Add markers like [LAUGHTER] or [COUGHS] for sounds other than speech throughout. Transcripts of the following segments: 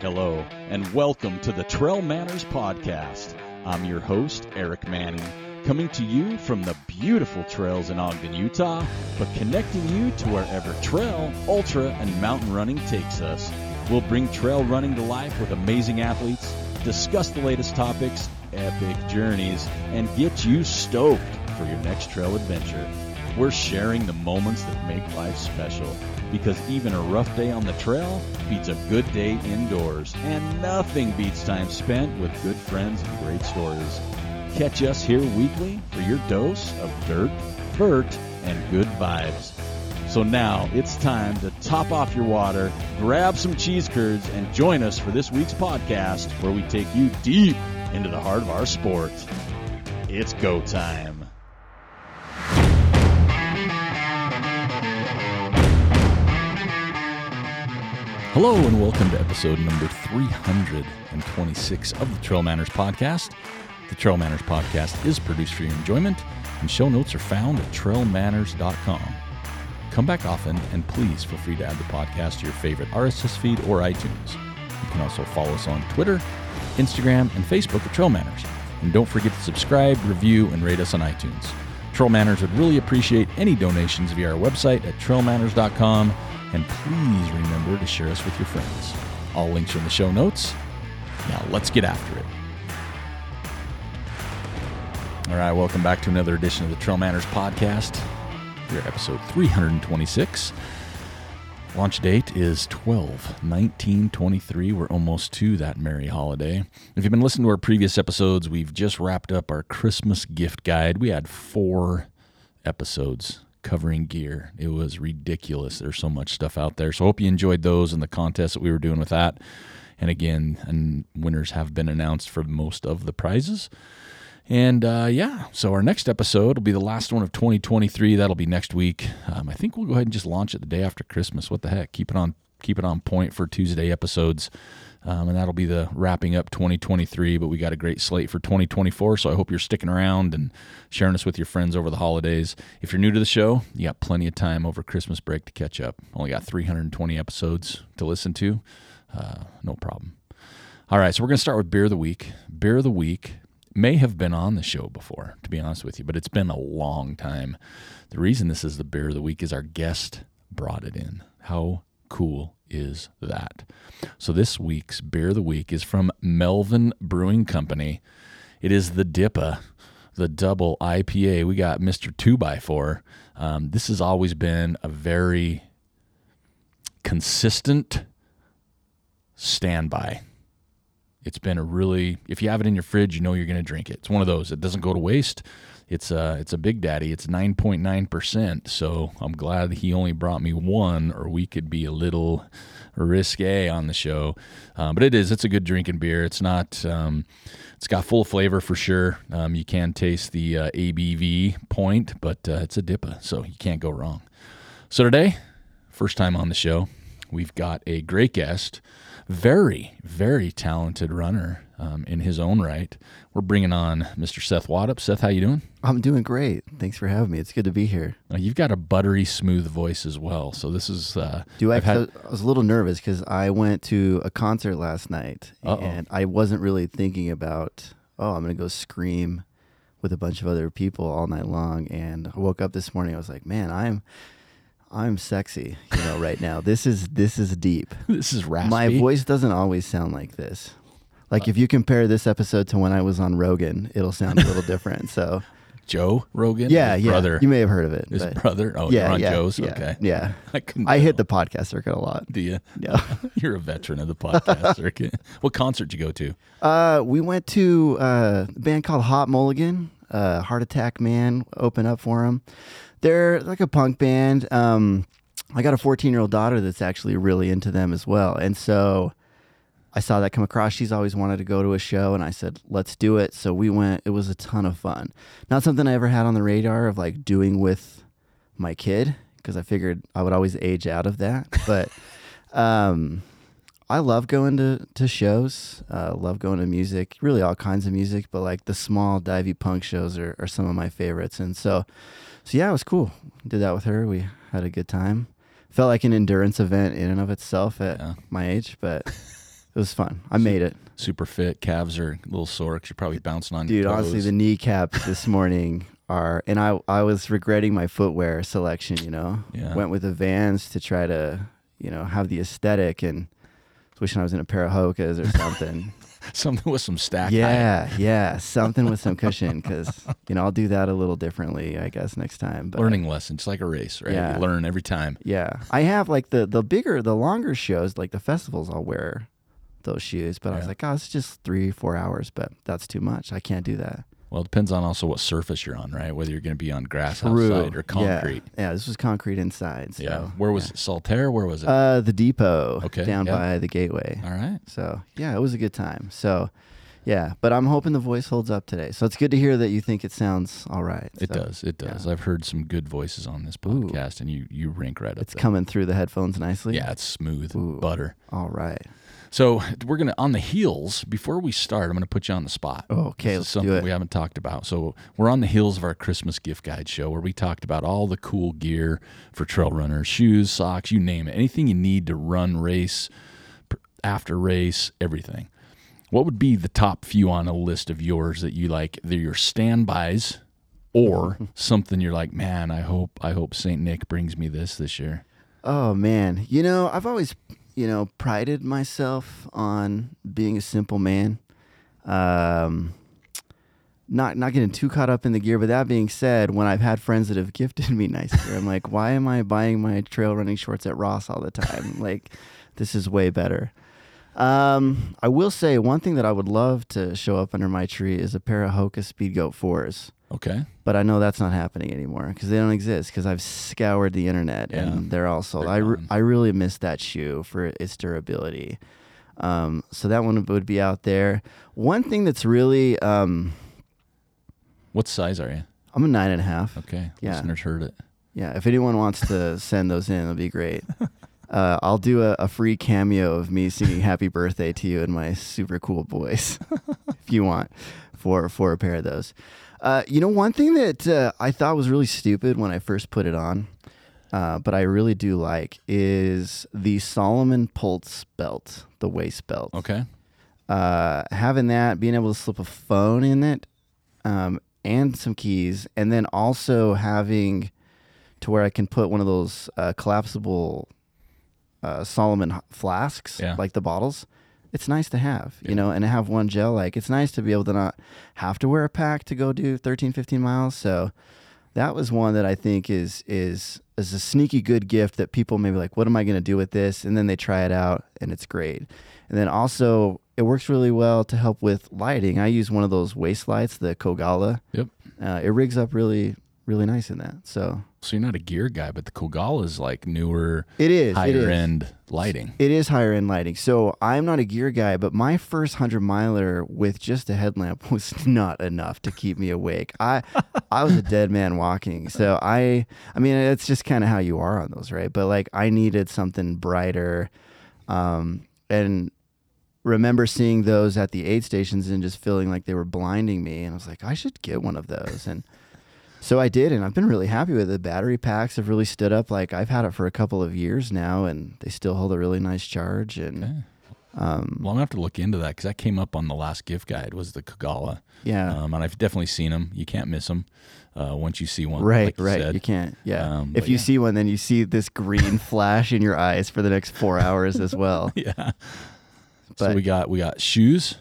Hello, and welcome to the Trail Manners Podcast. I'm your host, Eric Manning, coming to you from the beautiful trails in Ogden, Utah, but connecting you to wherever trail, ultra, and mountain running takes us. We'll bring trail running to life with amazing athletes, discuss the latest topics, epic journeys, and get you stoked for your next trail adventure. We're sharing the moments that make life special because even a rough day on the trail beats a good day indoors, and nothing beats time spent with good friends and great stories. Catch us here weekly for your dose of dirt, vert, and good vibes. So now it's time to top off your water, grab some cheese curds, and join us for this week's podcast where we take you deep into the heart of our sport. It's go time. Hello and welcome to episode number 326 of the Trail Manners Podcast. The Trail Manners Podcast is produced for your enjoyment, and show notes are found at trailmanners.com. Come back often, and please feel free to add the podcast to your favorite RSS feed or iTunes. You can also follow us on Twitter, Instagram, and Facebook at Trail Manners. And don't forget to subscribe, review, and rate us on iTunes. Trail Manners would really appreciate any donations via our website at trailmanners.com and please remember to share us with your friends. All links are in the show notes. Now let's get after it. All right, welcome back to another edition of the Trail Manners podcast. Here, episode 326. Launch date is 12 19 23. We're almost to that merry holiday. If you've been listening to our previous episodes, we've just wrapped up our Christmas gift guide. We had four episodes covering gear. It was ridiculous. There's so much stuff out there. So hope you enjoyed those and the contest that we were doing with that. And again, and winners have been announced for most of the prizes. And uh, yeah, so our next episode will be the last one of 2023. That'll be next week. Um, I think we'll go ahead and just launch it the day after Christmas. What the heck? Keep it on, keep it on point for Tuesday episodes. Um, and that'll be the wrapping up 2023. But we got a great slate for 2024. So I hope you're sticking around and sharing us with your friends over the holidays. If you're new to the show, you got plenty of time over Christmas break to catch up. Only got 320 episodes to listen to. Uh, no problem. All right, so we're going to start with beer of the week. Beer of the week may have been on the show before, to be honest with you, but it's been a long time. The reason this is the beer of the week is our guest brought it in. How cool is that? So this week's beer of the week is from Melvin Brewing Company. It is the Dippa, the double IPA. We got Mr. 2x4. Um, this has always been a very consistent standby. It's been a really, if you have it in your fridge, you know you're going to drink it. It's one of those. It doesn't go to waste. It's a, it's a big daddy. It's 9.9%. So I'm glad he only brought me one, or we could be a little risque on the show. Um, but it is, it's a good drinking beer. It's not, um, it's got full flavor for sure. Um, you can taste the uh, ABV point, but uh, it's a dippa, so you can't go wrong. So today, first time on the show, we've got a great guest very, very talented runner um, in his own right. We're bringing on Mr. Seth Waddoups. Seth, how you doing? I'm doing great. Thanks for having me. It's good to be here. Uh, you've got a buttery smooth voice as well. So this is. Uh, Do I? Had... I was a little nervous because I went to a concert last night Uh-oh. and I wasn't really thinking about. Oh, I'm going to go scream with a bunch of other people all night long. And I woke up this morning. I was like, man, I'm I'm sexy, you know, right now. This is this is deep. [LAUGHS] this is raspy. My voice doesn't always sound like this. Like uh, if you compare this episode to when I was on Rogan, it'll sound a little different. So [LAUGHS] Joe Rogan, yeah, yeah, brother. You may have heard of it. His brother. Oh, yeah, yeah, Joe's. Yeah, okay, yeah. [LAUGHS] I, I hit the podcast circuit a lot. Do you? Yeah. You're a veteran of the podcast circuit. What concert did you go to? Uh, we went to uh, a band called Hot Mulligan. Uh, Heart Attack Man open up for him they're like a punk band. Um, I got a 14 year old daughter that's actually really into them as well. And so I saw that come across. She's always wanted to go to a show, and I said, let's do it. So we went. It was a ton of fun. Not something I ever had on the radar of like doing with my kid because I figured I would always age out of that. [LAUGHS] But um, I love going to, to shows. Uh, love going to music, really all kinds of music, but like the small divey punk shows are, are some of my favorites. And so so yeah, it was cool. Did that with her. We had a good time. Felt like an endurance event in and of itself at yeah. my age, but [LAUGHS] It was fun. I made it, Super fit. Calves are a little sore because you're probably bouncing on dude. Honestly, the kneecaps this [LAUGHS] morning are, and I I was regretting my footwear selection. You know, Yeah. went with the Vans to try to you know have the aesthetic and. Wishing I was in a pair of Hokas or something. [LAUGHS] [LAUGHS] Something with some stack. yeah, yeah, something with some cushion because [LAUGHS] you know I'll do that a little differently, I guess, next time. But Learning lessons like a race, right? Yeah. You learn every time. Yeah, I have like the the bigger, the longer shows, like the festivals. I'll wear those shoes, but I was like, oh, it's just three, four hours, but that's too much. I can't do that. Well, it depends on also what surface you're on, right? Whether you're going to be on grass outside or concrete. Yeah, yeah. This was concrete inside. So, Yeah. Where was it? Saltair? Where was it? Uh, the depot. Okay, Down yeah. by the gateway. All right. So yeah, it was a good time. So. Yeah, but I'm hoping the voice holds up today. So it's good to hear that you think it sounds all right. It So does. It does. yeah. I've heard some good voices on this Ooh. podcast, and you you rank right up It's there. coming through the headphones nicely. Yeah, it's smooth Ooh. butter. All right. So [LAUGHS] we're gonna on the heels. Before we start, I'm gonna put you on the spot. Oh, okay, This let's something do it. we haven't talked about. So we're on the heels of our Christmas gift guide show, where we talked about all the cool gear for trail runners, shoes, socks, you name it, anything you need to run, race, after race, everything. What would be the top few on a list of yours that you like? They're your standbys, or [LAUGHS] something you're like, man, I hope I hope Saint Nick brings me this this year. Oh man, you know I've always, you know, prided myself on being a simple man. Um, not not getting too caught up in the gear, but that being said, when I've had friends that have [LAUGHS] gifted me nice gear, I'm like, why am I buying my trail running shorts at Ross all the time? [LAUGHS] like, this is way better. Um, I will say one thing that I would love to show up under my tree is a pair of Hoka Speedgoat fours. Okay, But I know that's not happening anymore because they don't exist because I've scoured the internet Yeah. and they're all sold. They're I, re- I really miss that shoe for its durability. Um, so that one would be out there. One thing that's really, um, what size are you? I'm a nine and a half. Okay, Yeah. listeners heard it. Yeah, if anyone wants to send those in, it'll be great. Uh, I'll do a, a free cameo of me singing "Happy Birthday" to you in my super cool voice, [LAUGHS] if you want, for for a pair of those. Uh, you know, one thing that uh, I thought was really stupid when I first put it on, uh, but I really do like is the Salomon Pulse belt, the waist belt. Okay, Uh, having that, being able to slip a phone in it, um, and some keys, and then also having to where I can put one of those uh, collapsible uh, Salomon flasks, Yeah. like the bottles. It's nice to have, Yeah. you know, and have one gel. Like it's nice to be able to not have to wear a pack to go do 13, 15 miles. So that was one that I think is is is a sneaky good gift that people maybe like, what am I going to do with this? And then they try it out and it's great. And then also it works really well to help with lighting. I use one of those waist lights, the Kogalla. Yep. Uh, it rigs up really really nice in that. So so you're not a gear guy, but the Kogalla is like newer, it is higher is. end lighting. It is higher end lighting. So I'm not a gear guy, but my first hundred miler with just a headlamp [LAUGHS] was not enough to keep me awake. I I was a dead man walking. So I I mean it's just kind of how you are on those, right? But like I needed something brighter, um, and remember seeing those at the aid stations and just feeling like they were blinding me. And I was like, I should get one of those. And so I did, and I've been really happy with it. Battery packs have really stood up. Like I've had it for a couple of years now, and they still hold a really nice charge. And Okay. um, Well, I'm gonna have to look into that because that came up on the last gift guide. Was the Kogalla, yeah, um, and I've definitely seen them. You can't miss them uh, once you see one. right, like you right. said. You can't. Yeah, Um, if you yeah. see one, then you see this green [LAUGHS] flash in your eyes for the next four hours as well. [LAUGHS] yeah. so But- we got we got shoes,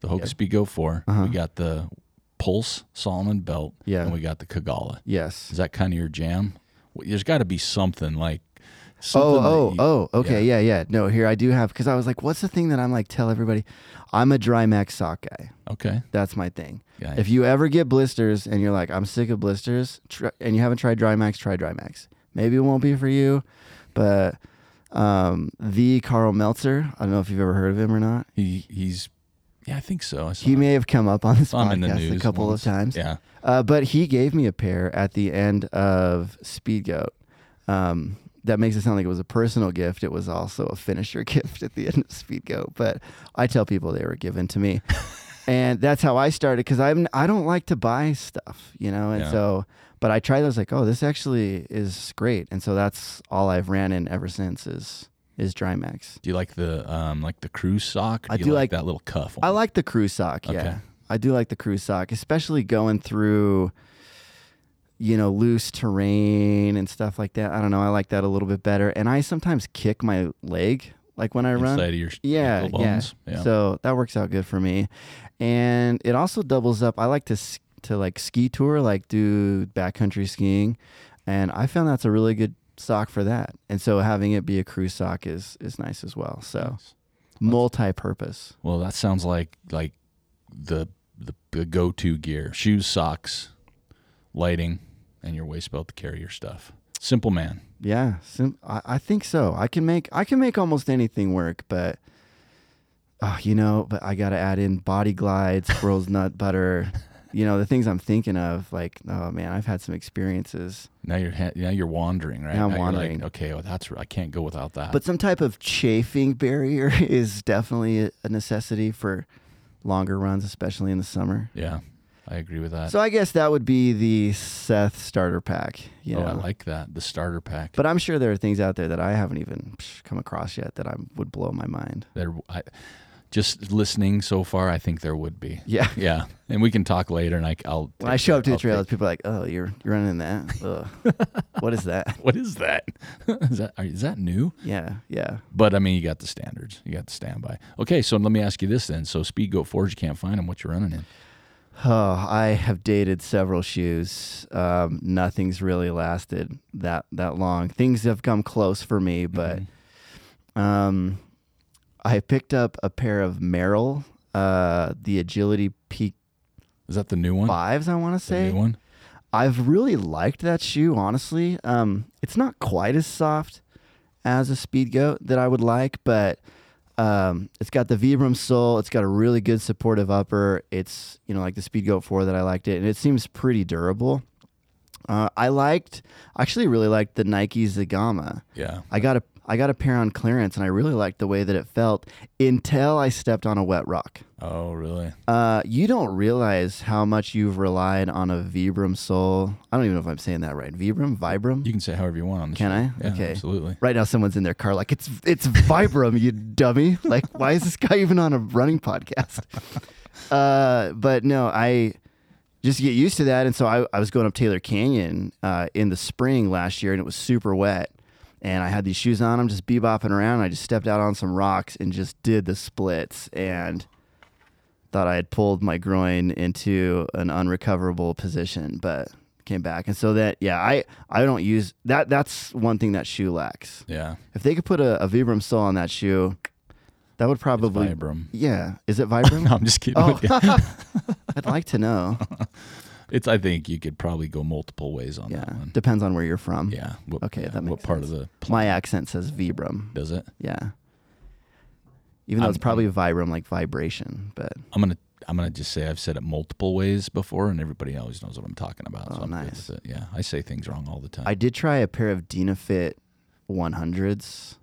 the Hoka Yep. Speedgoat 4 Uh-huh. We got the Pulse Salomon belt. Yeah. And we got the Kogalla. Yes. Is that kind of your jam? Well, there's got to be something like. Something Oh, oh, you- oh, okay, yeah. yeah, No, here I do have because I was like, what's the thing that I'm like tell everybody? I'm a Drymax sock guy. Okay. That's my thing. Yeah. If you ever get blisters and you're like, I'm sick of blisters, try, and you haven't tried Drymax, try Drymax. Maybe it won't be for you, but um, the Karl Meltzer, I don't know if you've ever heard of him or not. he he's. Yeah, I think so. I saw He may have come up on this saw him in the podcast a news couple once. of times. Yeah. Uh, but he gave me a pair at the end of Speedgoat. Um, that makes it sound like it was a personal gift. It was also a finisher [LAUGHS] gift at the end of Speedgoat. But I tell people they were given to me, [LAUGHS] and that's how I started because I'm I don't like to buy stuff, you know. And Yeah. so, but I tried those like, oh, this actually is great, and so that's all I've ran in ever since is is Drymax. Do you like the um like the cruise sock? I do, do you like- that little cuff. I like the crew sock. Yeah, Okay. I do like the crew sock, especially going through, you know, loose terrain and stuff like that. I don't know. I like that a little bit better. And I sometimes kick my leg, like when I run. inside of your Yeah, ankle yeah. Yeah. So that works out good for me, and it also doubles up. I like to to like ski tour, like do backcountry skiing, and I found that's a really good sock for that. And so having it be a crew sock is is nice as well. So Nice. multi-purpose. Well, that sounds like like the the, the go to gear: shoes, socks, lighting, and your waist belt to carry your stuff. Simple man. Yeah, sim- I, I think so. I can make I can make almost anything work, but uh, you know, but I got to add in body glide, squirrel's [LAUGHS] nut butter. You know the things I'm thinking of. Like, oh man, I've had some experiences. Now you're ha- now you're wandering, right? Now I'm like, wandering. okay, well that's I can't go without that. But some type of chafing barrier [LAUGHS] is definitely a, a necessity for longer runs, especially in the summer. yeah, I agree with that. So I guess that would be the Seth starter pack. You oh, know, I like that the starter pack. but I'm sure there are things out there that I haven't even come across yet that I would blow my mind. there, I, just listening so far, I think there would be. Yeah. [LAUGHS] Yeah, and we can talk later, and I, I'll. When I show up to the take- people are like, "Oh, you're you're running that? [LAUGHS] Ugh. what is that?" [LAUGHS] what is that? is that are- is that new? Yeah, yeah. But I mean, you got the standards. You got the standby. Okay, so let me ask you this then. So Speed Goat Forge, you can't find them. What you're running in? [SIGHS] Oh, I have dated several shoes. Um, nothing's really lasted that that long. Things have come close for me, but Mhm. um, I picked up a pair of Merrell, uh, the Agility Peak is that the new one? fives. I want to The say new one. I've really liked that shoe. Honestly, um, it's not quite as soft as a Speed Goat that I would like, but um, it's got the Vibram sole. It's got a really good supportive upper. It's you know like the Speed Goat Four that I liked it, and it seems pretty durable. Uh, I liked, I actually really liked the Nike Zegama. Yeah. I got a I got a pair on clearance, and I really liked the way that it felt until I stepped on a wet rock. Oh, really? Uh, you don't realize how much you've relied on a Vibram sole. I don't even know if I'm saying that right. Vibram, Vibram. You can say however you want on Can show. I? Yeah, Okay. absolutely. right now, someone's in their car like it's it's Vibram, you dummy. [LAUGHS] Like, why is this guy even on a running podcast? [LAUGHS] Uh, but no, I just get used to that, and so I, I was going up Taylor Canyon uh, in the spring last year, and it was super wet. And I had these shoes on, I'm just bebopping around. I just stepped out on some rocks and just did the splits, and thought I had pulled my groin into an unrecoverable position, but came back. And so that, yeah, I, I don't use that. That's one thing that shoe lacks. Yeah. If they could put a, a Vibram sole on that shoe, that would probably, Vibram. yeah. Is it Vibram? [LAUGHS] No, I'm just kidding. Oh. [LAUGHS] [LAUGHS] I'd like to know. It's. I think you could probably go multiple ways on Yeah, that one. depends on where you're from. Yeah. What, Okay, yeah, that What part sense. of the My accent says Vibram. does it? Yeah. Even though I'm- it's probably Vibram like vibration, but I'm gonna. I'm gonna just say I've said it multiple ways before, and everybody always knows what I'm talking about. so Oh, I'm good nice. Yeah, I say things wrong all the time. I did try a pair of Dynafit 100s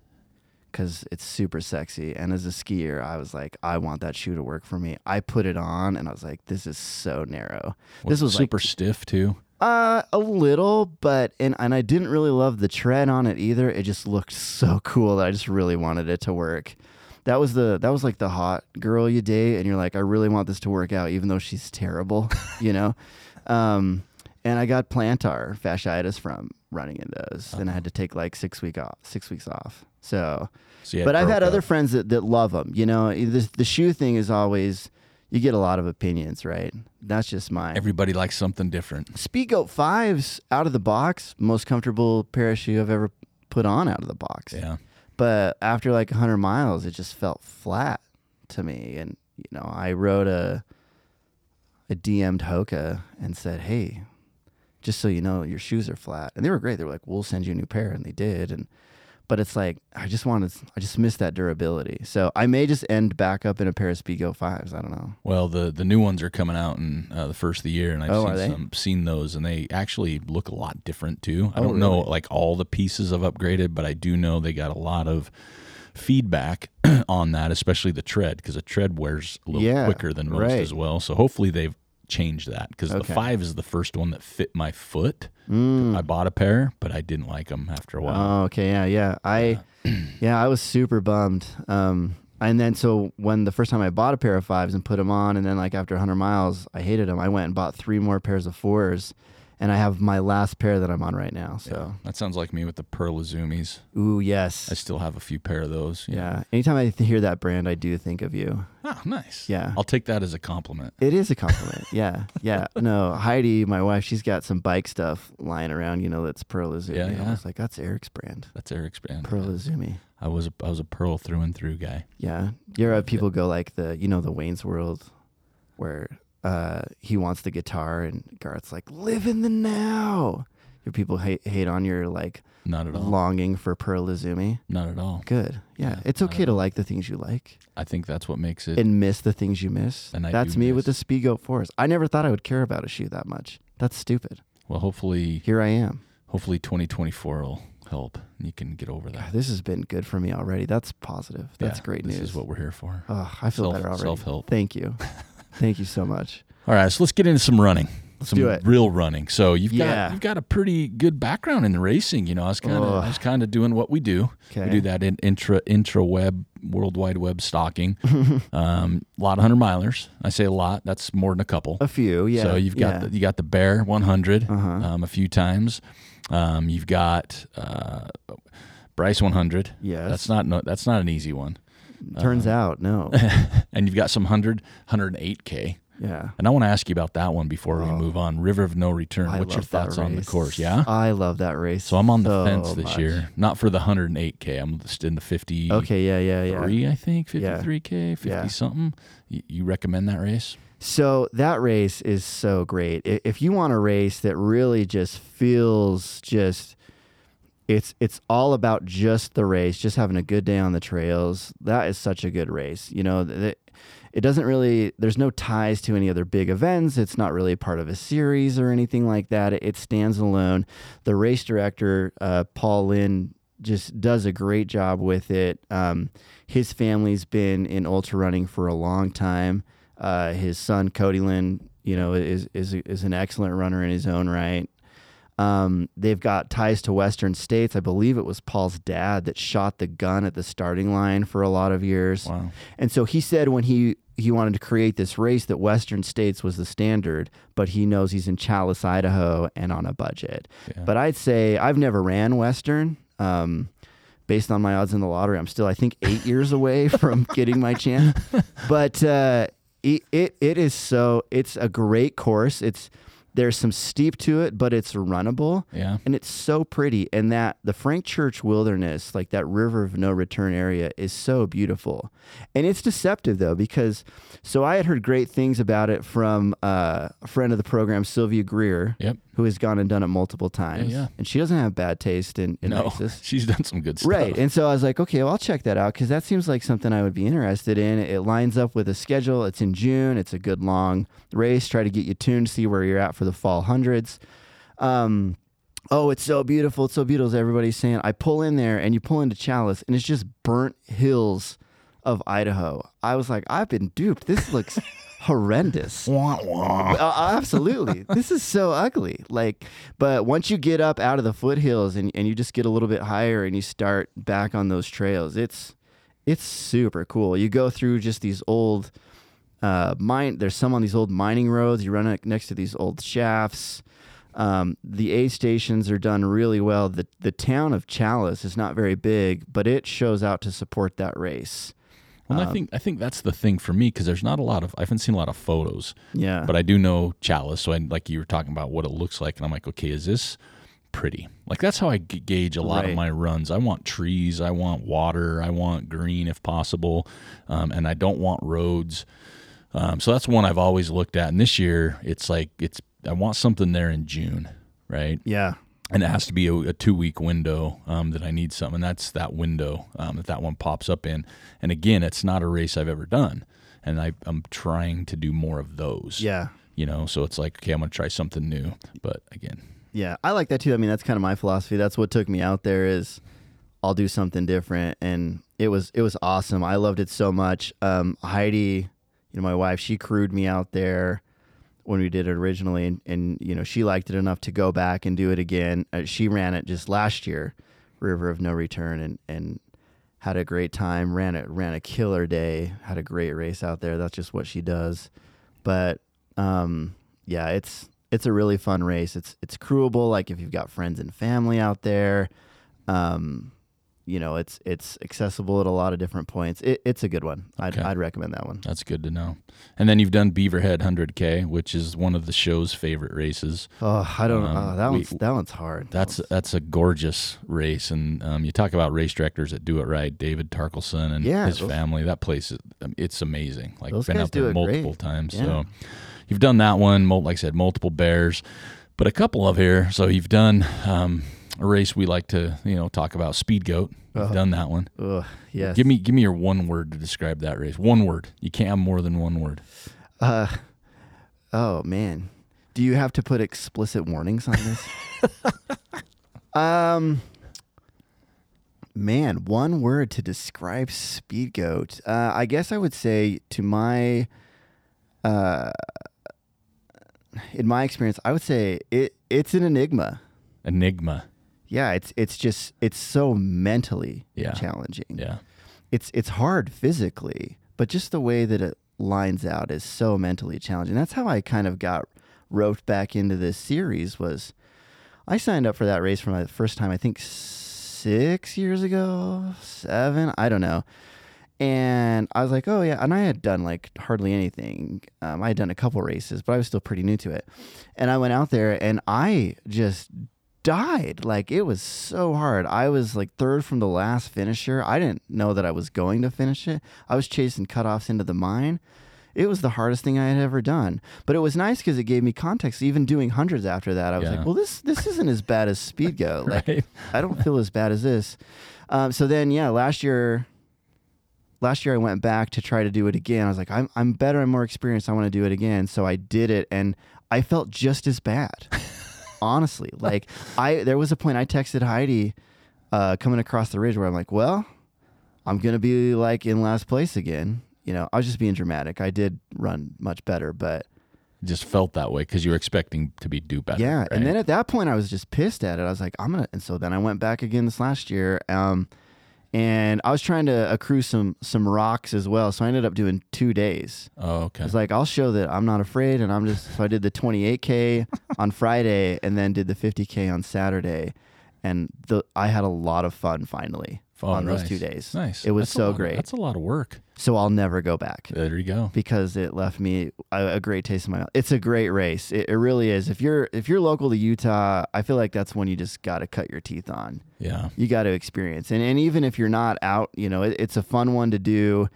because it's super sexy. And as a skier, I was like, I want that shoe to work for me. I put it on and I was like, this is so narrow. this was super stiff too. Uh, a little, but and and I didn't really love the tread on it either. It just looked so [LAUGHS] cool that I just really wanted it to work. That was the that was like the hot girl you date, and you're like, I really want this to work out, even though she's terrible, [LAUGHS] you know. Um, and I got plantar fasciitis from running in those, and I had to take like six week off, six weeks off. So, So but I've had broke other friends that, that love them. You know, eh, the the shoe thing is always you get a lot of opinions, right? That's just mine. Everybody likes something different. Speedgoat fives out of the box, most comfortable pair of shoe I've ever put on out of the box. Yeah. But after like 100 miles, it just felt flat to me. And, you know, I wrote a, I DM'd Hoka and said, hey, just so you know, your shoes are flat. And they were great. They were like, we'll send you a new pair. And they did. And, but it's like, I just wanted, I just missed that durability. So I may just end back up in a pair of Speedgoat fives. I don't know. Well, the the new ones are coming out in uh, the first of the year, and I've Oh, seen some, seen those, and they actually look a lot different too. I Oh, don't know like all the pieces have upgraded, but I do know they got a lot of feedback [CLEARS THROAT] on that, especially the tread, because a tread wears a little Yeah, quicker than most right. as well. So hopefully they've change that because the five is the first one that fit my foot. Mm. I bought a pair, but I didn't like them after a while. Oh, okay, yeah, yeah. I, [CLEARS THROAT] yeah, I was super bummed. Um, and then so when the first time I bought a pair of fives and put them on, and then like after 100 miles, I hated them. I went and bought three more pairs of fours, and I have my last pair that I'm on right now. So, that sounds like me with the Pearl Izumis. ooh, yes, I still have a few pair of those. yeah. Anytime I th- hear that brand, I do think of you. Oh, nice. Yeah. I'll take that as a compliment. It is a compliment. [LAUGHS] yeah, yeah. No, Heidi, my wife, she's got some bike stuff lying around. You know, that's Pearl Izumi. Yeah, I yeah. was like, that's Eric's brand, That's Eric's brand. Pearl Izumi. I was a, I was a Pearl through and through guy. Yeah. Have people go like the, you know, the Wayne's World where uh, he wants the guitar and Garth's like, live in the now. Your people hate, hate on your like Not at all. longing for Pearl Izumi. Not at all. Good. Yeah. Yeah, it's okay to all. like the things you like I think that's what makes it. and miss the things you miss. And I That's me with the miss. Speedgoat Force. I never thought I would care about a shoe that much. That's stupid. well, hopefully, Here I am. hopefully, 2024 will help. and You can get over God, that. this has been good for me already. That's positive. That's Yeah, great this news. This is what we're here for. oh, I feel Self- better already. self-help. Thank you. [LAUGHS] Thank you so much. All right, so let's get into some running. Let's some do it. real running. So you've Yeah. got you've got a pretty good background in the racing. You know, I was kind of I was kind of doing what we do. Okay. We do that in intra intra web world wide web stalking. [LAUGHS] um, a lot of hundred milers. I say a lot. That's more than a couple. A few, yeah. So you've got yeah. the, you got the Bear 100 Uh-huh. um, a few times. Um, you've got uh, Bryce 100. Yes. That's not no, that's not an easy one. Turns uh, out, no. [LAUGHS] and you've got some 100 108k. yeah. And I want to ask you about that one before we Oh. move on. River of No Return. I What's your thoughts on the course? Yeah. I love that race. So I'm on the so fence this much. year. Not for the 108k. I'm just in the 50. Okay, yeah, yeah, yeah. Three, I think 53k, 50 Yeah. something. You, you recommend that race? So that race is so great. If you want a race that really just feels just it's it's all about just the race, just having a good day on the trails. That is such a good race. You know, th- it doesn't really there's no ties to any other big events. It's not really part of a series or anything like that. It, it stands alone. The race director, uh, Paul Lind, just does a great job with it. Um, his family's been in ultra running for a long time. Uh, his son Cody Lind, you know, is is is an excellent runner in his own right. Um, they've got ties to Western states. I believe it was Paul's dad that shot the gun at the starting line for a lot of years. Wow. And so he said when he he wanted to create this race that Western states was the standard, but he knows he's in Challis, Idaho, and on a budget. Yeah. But I'd say I've never ran Western. Um, based on my odds in the lottery, I'm still I think eight years away [LAUGHS] from getting my chance. [LAUGHS] But uh, it, it it is so it's a great course. It's there's some steep to it, but it's runnable yeah. and it's so pretty and that the frank church wilderness like that river of no return area is so beautiful and it's deceptive though because so i had heard great things about it from uh, a friend of the program sylvia greer Yep. Who has gone and done it multiple times yeah. and she doesn't have bad taste in, in No, [LAUGHS] she's done some good stuff. Right. And so I was like, okay, well, I'll check that out because that seems like something I would be interested in. It lines up with a schedule. It's in June. It's a good long race. Try to get you tuned, see where you're at for the fall hundreds. Um, oh, it's so beautiful. It's so beautiful. as Everybody's saying. I pull in there and you pull into Challis and it's just burnt hills of Idaho. I was like, I've been duped. This looks horrendous. Wah, wah. Uh, absolutely. [LAUGHS] this is so ugly. Like, but once you get up out of the foothills and, and you just get a little bit higher and you start back on those trails, it's it's super cool. You go through just these old uh, mine. There's some on these old mining roads. You run next to these old shafts. Um, the aid stations are done really well. The the town of Challis is not very big, but it shows out to support that race. Well, Um, I think I think that's the thing for me because there's not a lot of I haven't seen a lot of photos, Yeah, but I do know Challis. So I like you were talking about what it looks like, and I'm like, okay, is this pretty? Like that's how I g- gauge a lot Right. of my runs. I want trees, I want water, I want green if possible, um, and I don't want roads. Um, so that's one I've always looked at. And this year, it's like it's I want something there in June, right? yeah, and it has to be a, a two week window um, that I need something. And that's that window um, that that one pops up in. And again, it's not a race I've ever done, and I, I'm trying to do more of those. yeah. you know. So it's like, okay, I'm gonna try something new. But again, Yeah, I like that too. I mean, that's kind of my philosophy. That's what took me out there is I'll do something different and it was it was awesome. I loved it so much. Um, Heidi, you know, my wife, she crewed me out there. When we did it originally, and, and you know she liked it enough to go back and do it again. Uh, she ran it just last year, River of No Return, and and had a great time. Ran it ran a killer day. Had a great race out there. That's just what she does. But um, yeah, it's it's a really fun race. It's it's crewable. Like if you've got friends and family out there. Um, you know, it's it's accessible at a lot of different points. It, it's a good one. I'd, Okay. I'd recommend that one. That's good to know. And then you've done Beaverhead 100K, which is one of the show's favorite races. Oh, I don't know. Um, Oh, that we- one's that one's hard. That's that's a gorgeous race, and um, you talk about race directors that do it right. David Tarkelson and Yeah, his those- family. That place, is, um, it's amazing. Like been out there multiple great. times. Yeah. So you've done that one. Like I said, multiple bears, but a couple of here. So you've done um, a race we like to you know talk about. Speed Goat. You've Uh-huh. done that one. Ugh, yes. Give me give me your one word to describe that race. One word. You can't have more than one word. Uh, oh man, do you have to put explicit warnings on this? [LAUGHS] um, man, one word to describe Speed Goat. Uh, I guess I would say to my, uh, in my experience, I would say it it's an enigma. Enigma. Yeah, it's it's just it's so mentally Yeah. challenging. Yeah. it's it's hard physically, but just the way that it lines out is so mentally challenging. That's how I kind of got roped back into this series was I signed up for that race for my first time I think 6 years ago, 7, I don't know. And I was like, "Oh yeah," and I had done like hardly anything. Um, I had done a couple races, but I was still pretty new to it. And I went out there, and I just died. Like it was so hard. I was like third from the last finisher. I didn't know that I was going to finish it. I was chasing cutoffs into the mine. It was the hardest thing I had ever done. But it was nice because it gave me context. Even doing hundreds after that, I was Yeah. like, well, this this isn't as bad as Speedgoat. [LAUGHS] Like Right. I don't feel as bad as this. Um, so then, yeah, last year, last year I went back to try to do it again. I was like, I'm I'm better. I'm more experienced. I want to do it again. So I did it, and I felt just as bad. [LAUGHS] Honestly, [LAUGHS] like I there was a point I texted Heidi uh, coming across the ridge where I'm like, well, I'm gonna be like in last place again. You know, I was just being dramatic. I did run much better, but Just felt that way because you were expecting to be do better. yeah, right? and then at that point, I was just pissed at it. I was like, I'm gonna. And so then I went back again this last year, um, and I was trying to accrue some some rocks as well. So I ended up doing two days. oh, okay. It's like, I'll show that I'm not afraid, and I'm just. So I did the 28k [LAUGHS] on Friday, and then did the 50k on Saturday, and the I had a lot of fun finally Oh, on those two days. Nice. It was That's so of- great. that's a lot of work. So I'll never go back There you go. because it left me a, a great taste in my mouth. It's a great race. It, it really is. If you're if you're local to Utah, I feel like that's one you just got to cut your teeth on. Yeah. You got to experience. And and even if you're not out, you know, it, it's a fun one to do.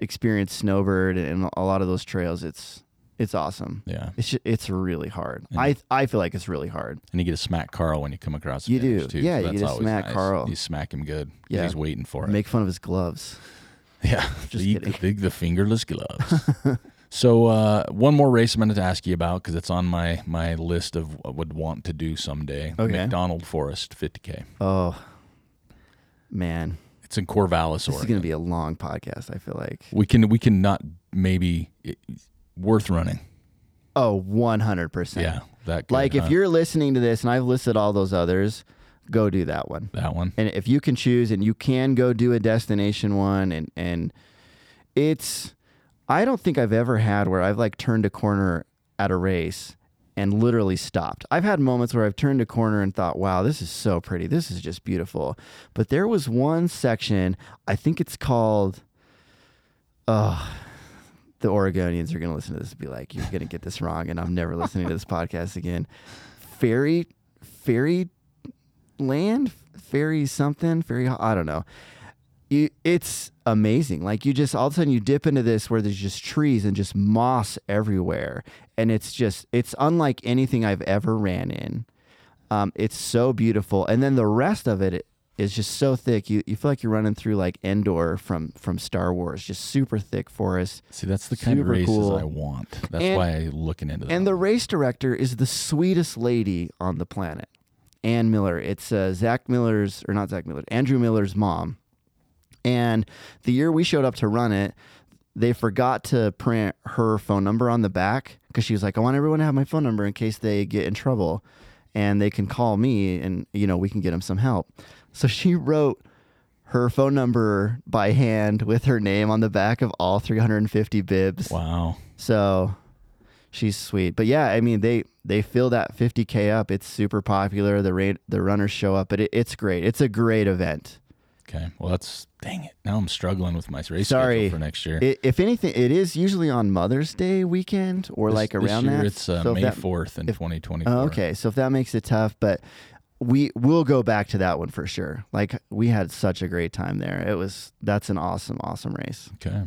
Experience Snowbird and a lot of those trails. It's it's awesome. Yeah. It's ju- it's really hard. And- I I feel like it's really hard. And you get to smack Karl when you come across the You do. too. Yeah, you get to always smack. Karl. You smack him good. 'cause Yeah. He's waiting for it. Make fun of his gloves. [LAUGHS] Yeah, [LAUGHS] Just the, kidding. the big, the fingerless gloves. [LAUGHS] so uh, one more race I'm going to ask you about because it's on my my list of what I would want to do someday. Okay. McDonald Forest 50k. Oh man, It's in Corvallis, this is Oregon. to be a long podcast. I feel like. we can we can not maybe it, worth running. Oh, 100%. Yeah, that good, Like if you're listening to this and I've listed all those others, go do that one. that one. And if you can choose and you can go do a destination one and and it's I don't think I've ever had where I've like turned a corner at a race and literally stopped. I've had moments where I've turned a corner and thought, "Wow, this is so pretty. This is just beautiful." But there was one section, I think it's called oh the Oregonians are going to listen to this and be like, "You're going to get this wrong," and I'm never listening to this [LAUGHS] podcast again. Fairy, fairy land, fairy something, fairy. I don't know. You, it's amazing. Like you just all of a sudden you dip into this where there's just trees and just moss everywhere, and it's just it's unlike anything I've ever ran in. Um, it's so beautiful, and then the rest of it is just so thick. You you feel like you're running through like Endor from from Star Wars, just super thick forest. See, that's the kind of races cool. I want. That's And- why I'm looking into that. And the race director is the sweetest lady on the planet, Ann Miller. It's uh, Zach Miller's, or not Zach Miller, Andrew Miller's mom. And the year we showed up to run it, they forgot to print her phone number on the back because she was like, I want everyone to have my phone number in case they get in trouble and they can call me and, you know, we can get them some help. So she wrote her phone number by hand with her name on the back of all 350 bibs. Wow. So she's sweet. But yeah, I mean, they, they fill that 50K up. It's super popular. The rate, the runners show up, but it, it's great. It's a great event. Okay. Well, that's dang it. Now I'm struggling with my race Sorry. schedule for next year. I if anything, it is usually on Mother's Day weekend or This- like this around year that. It's uh, So May that- 4th in if- 2024. Oh, okay, so if that makes it tough, but we will go back to that one for sure. Like we had such a great time there. It was that's an awesome, awesome race. Okay.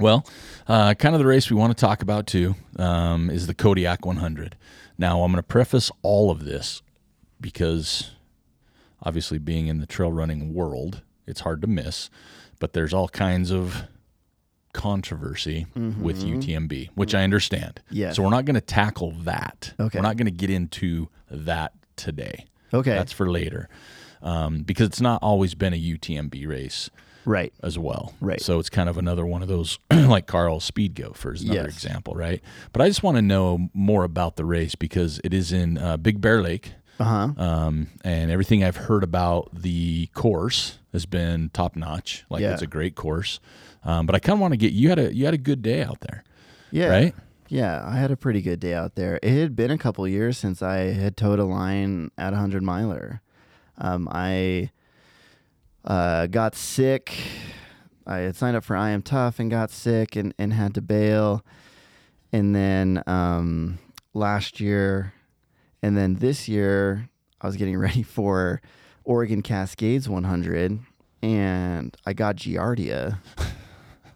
Well, uh, kind of the race we want to talk about too um, is the Kodiak 100. Now, I'm going to preface all of this because obviously, being in the trail running world, it's hard to miss, but there's all kinds of controversy with UTMB, which I understand. Yeah. So, we're not going to tackle that. Okay. We're not going to get into that today. Okay, That's for later um, because it's not always been a UTMB race right. as well. Right. So it's kind of another one of those, [CLEARS THROAT] like Karl Speed Gopher is another Yes. example, right? But I just want to know more about the race because it is in uh, Big Bear Lake. Uh huh. Um, and everything I've heard about the course has been top notch. Like Yeah. it's a great course. Um, but I kind of want to get you had a you had a good day out there, Yeah. right? Yeah, I had a pretty good day out there. It had been a couple years since I had towed a line at a hundred miler. Um, I uh, got sick. I had signed up for IMTUF and got sick and, and had to bail. And then um, last year, and then this year, I was getting [LAUGHS] ready for Oregon Cascades 100, and I got Giardia,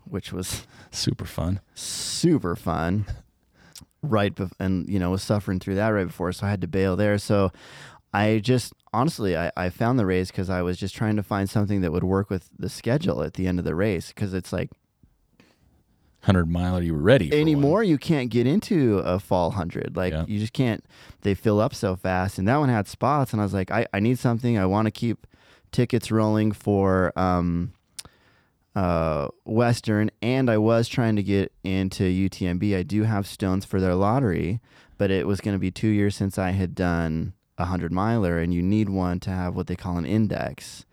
which was Super fun. super fun right bef- and you know was suffering through that right before so i had to bail there. So i just honestly i, I found the race because i was just trying to find something that would work with the schedule at the end of the race because it's like Hundred miler, you were ready anymore you can't get into a fall 100 like Yeah. you just can't they fill up so fast. And that one had spots and i was like i, I need something. I want to keep tickets rolling for um uh western and i was trying to get into utmb i do have stones for their lottery but it was going to be two years since i had done a 100 miler and you need one to have what they call an index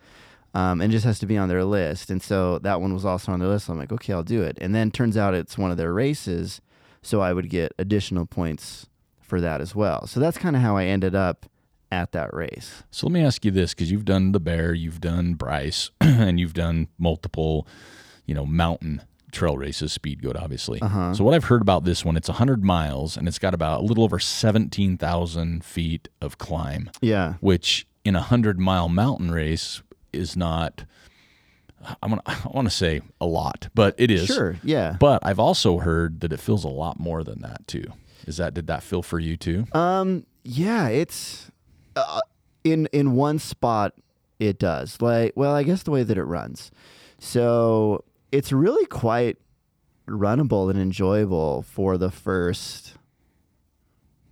um, and just has to be on their list. And so that one was also on their list. So I'm like, okay, I'll do it. And then turns out it's one of their races, so I would get additional points for that as well. So that's kind of how I ended up at that race. So let me ask you this, because you've done the Bear, you've done Bryce, [CLEARS THROAT] and you've done multiple, you know, mountain trail races, speed goat, obviously. Uh-huh. So what I've heard about this one, it's 100 miles, and it's got about a little over 17,000 feet of climb, Yeah. which in a 100 mile mountain race is not. I'm gonna, I want to [LAUGHS] say a lot, but it is. Sure. Yeah. But I've also heard that it feels a lot more than that too. Is that did that feel for you too? Um. Yeah. It's uh, in in one spot. It does. Like, well, I guess the way that it runs. So it's really quite runnable and enjoyable for the first.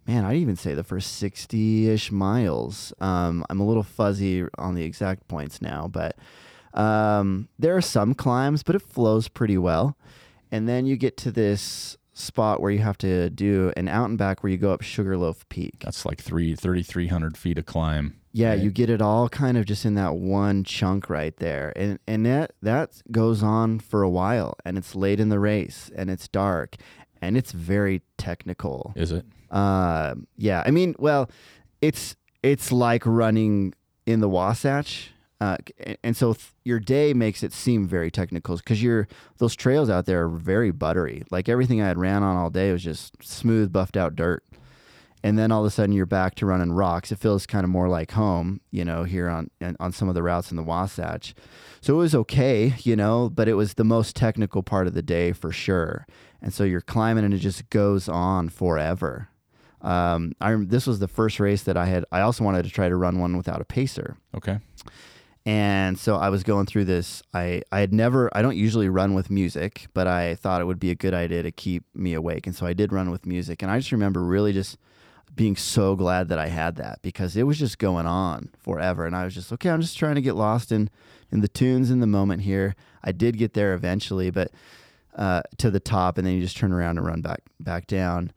Man, I'd even say the first sixty-ish miles. Um, I'm a little fuzzy on the exact points now, but um, there are some climbs, but it flows pretty well. And then you get to this spot where you have to do an out and back where you go up Sugarloaf Peak. That's like three thirty three hundred feet of climb. Yeah, right? you get it all kind of just in that one chunk right there. And and that that goes on for a while and it's late in the race and it's dark and it's very technical. Is it? Uh yeah, I mean, well, it's it's like running in the Wasatch. Uh, and- so th- your day makes it seem very technical because you're those trails out there are very buttery. Like everything I had ran on all day was just smooth, buffed out dirt and then all of a sudden you're back to running rocks. It feels kind of more like home, you know, here on on some of the routes in the Wasatch. So it was okay, you know, but it was the most technical part of the day for sure. And so you're climbing and it just goes on forever. Um, I this was the first race that I had. I also wanted to try to run one without a pacer. Okay. And so I was going through this. I, I had never, I don't usually run with music, but I thought it would be a good idea to keep me awake. And so I did run with music. And I just remember really just being so glad that I had that because it was just going on forever. And I was just, okay, I'm just trying to get lost in, in the tunes in the moment here. I did get there eventually, but uh, to the top, and then you just turn around and run back back down.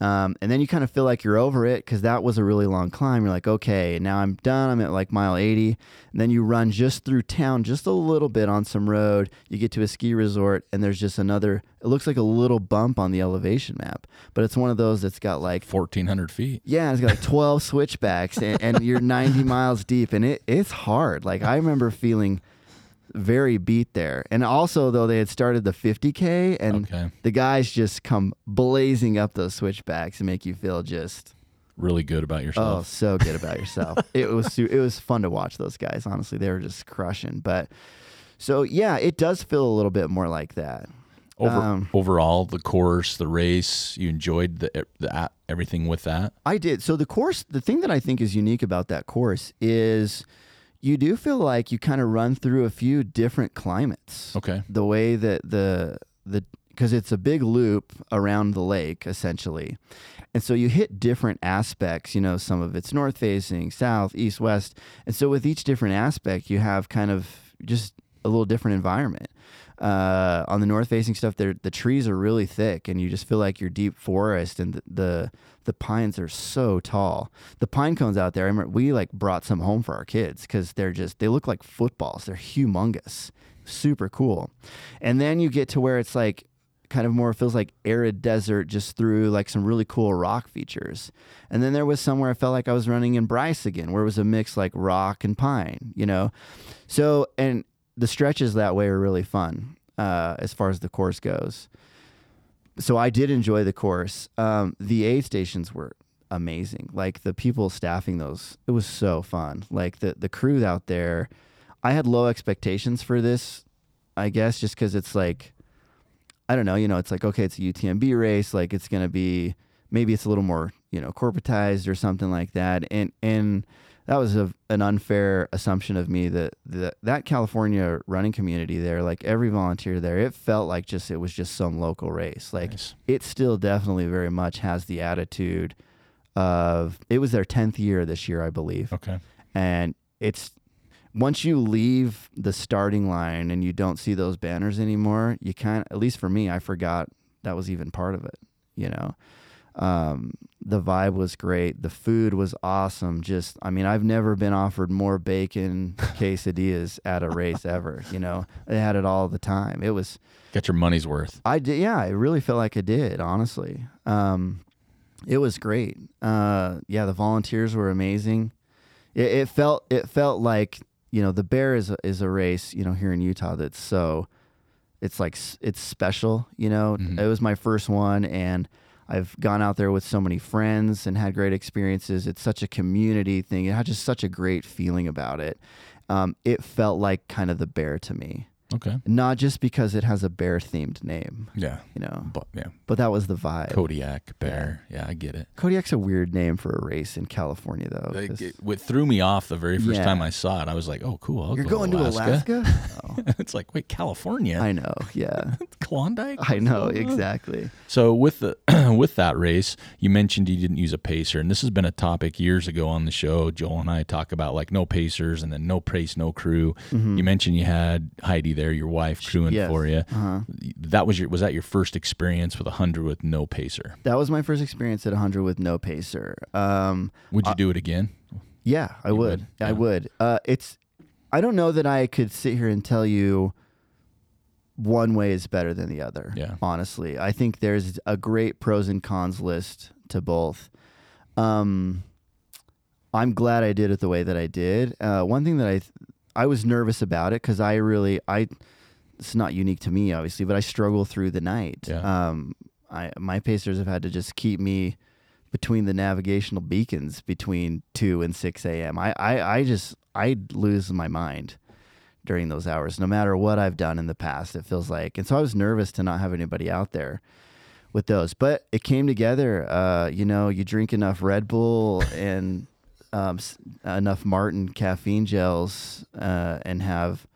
Um, and then you kind of feel like you're over it because that was a really long climb. You're like, okay, now I'm done. I'm at like mile 80. And then you run just through town, just a little bit on some road. You get to a ski resort, and there's just another, it looks like a little bump on the elevation map, but it's one of those that's got like, 1,400 feet. yeah, it's got like 12 switchbacks, and, and you're 90 [LAUGHS] miles deep, and it, it's hard. Like, I remember feeling very beat there. And also, though, they had started the 50K, and Okay. the guys just come blazing up those switchbacks and make you feel just Really good about yourself. oh so good about yourself. [LAUGHS] it was su- it was fun to watch those guys. Honestly, they were just crushing. But so yeah, it does feel a little bit more like that. Over, um, overall, the course, the race, you enjoyed the, the everything with that. I did. So the course, the thing that I think is unique about that course is you do feel like you kind of run through a few different climates. Okay. the way that the the because it's a big loop around the lake essentially and so you hit different aspects you know some of it's north facing south east west and so with each different aspect you have kind of just a little different environment uh, on the north facing stuff there the trees are really thick and you just feel like you're deep forest and the, the the pines are so tall the pine cones out there I remember we like brought some home for our kids because they're just they look like footballs they're humongous super cool. And then you get to where it's like kind of more feels like arid desert just through like some really cool rock features. And then there was somewhere I felt like I was running in Bryce again, where it was a mix like rock and pine, you know? So, and the stretches that way are really fun uh, as far as the course goes. So I did enjoy the course. Um, the aid stations were amazing. Like the people staffing those, it was so fun. Like the the crew out there, I had low expectations for this. I guess just because it's like, I don't know, you know, it's like okay, it's a UTMB race, like it's gonna be maybe it's a little more you know corporatized or something like that, and and that was a, an unfair assumption of me that, that that California running community there, like every volunteer there, it felt like just it was just some local race. Like Nice. it still definitely very much has the attitude of it was their 10th year this year, I believe. Okay. And it's once you leave the starting line and you don't see those banners anymore, you kind of, at least for me, I forgot that was even part of it, you know? Um, the vibe was great. The food was awesome. Just, I mean, I've never been offered more bacon [LAUGHS] quesadillas at a race ever. You know, they had it all the time. It was, Got your money's worth. I did, yeah, I really felt like I did, honestly. Um, it was great. Uh, yeah, the volunteers were amazing. It, it felt, it felt like, you know, the bear is a, is a race, you know, here in Utah that's so, it's like it's special. You know, Mhm. it was my first one, and I've gone out there with so many friends and had great experiences. It's such a community thing. It had just such a great feeling about it. Um, it felt like kind of the bear to me, Okay. not just because it has a bear themed name, Yeah. you know, But yeah. but that was the vibe. Kodiak bear. Yeah, I get it. Kodiak's a weird name for a race in California, though. Like, it, what threw me off the very first Yeah. time I saw it, I was like, "Oh, cool! I'll you're go going to Alaska? [LAUGHS] Oh, it's like, wait, California, I know. Yeah, [LAUGHS] Klondike. I know exactly. So with the [CLEARS THROAT] with that race, you mentioned you didn't use a pacer, and this has been a topic years ago on the show. Joel and I talk about like no pacers and then no pace, no crew. Mm-hmm. You mentioned you had Heidi there, your wife, crewing. Yes. for you. Uh-huh. That was your was that your first experience with a hundred with no pacer? That was my first experience at a 100 with no pacer. Um, Would you do it again? Yeah, I would. would? I Yeah. would. Uh, it's. I don't know that I could sit here and tell you one way is better than the other. Yeah. Honestly, I think there's a great pros and cons list to both. Um, I'm glad I did it the way that I did. Uh, one thing that I I was nervous about it because I really I it's not unique to me obviously, but I struggle through the night. Yeah. Um, I my pacers have had to just keep me between the navigational beacons between 2 and 6 a.m. I, I, I just, I lose my mind during those hours, no matter what I've done in the past, it feels like. And so I was nervous to not have anybody out there with those, but it came together. Uh, you know, you drink enough Red Bull and um, enough Maurten caffeine gels uh, and have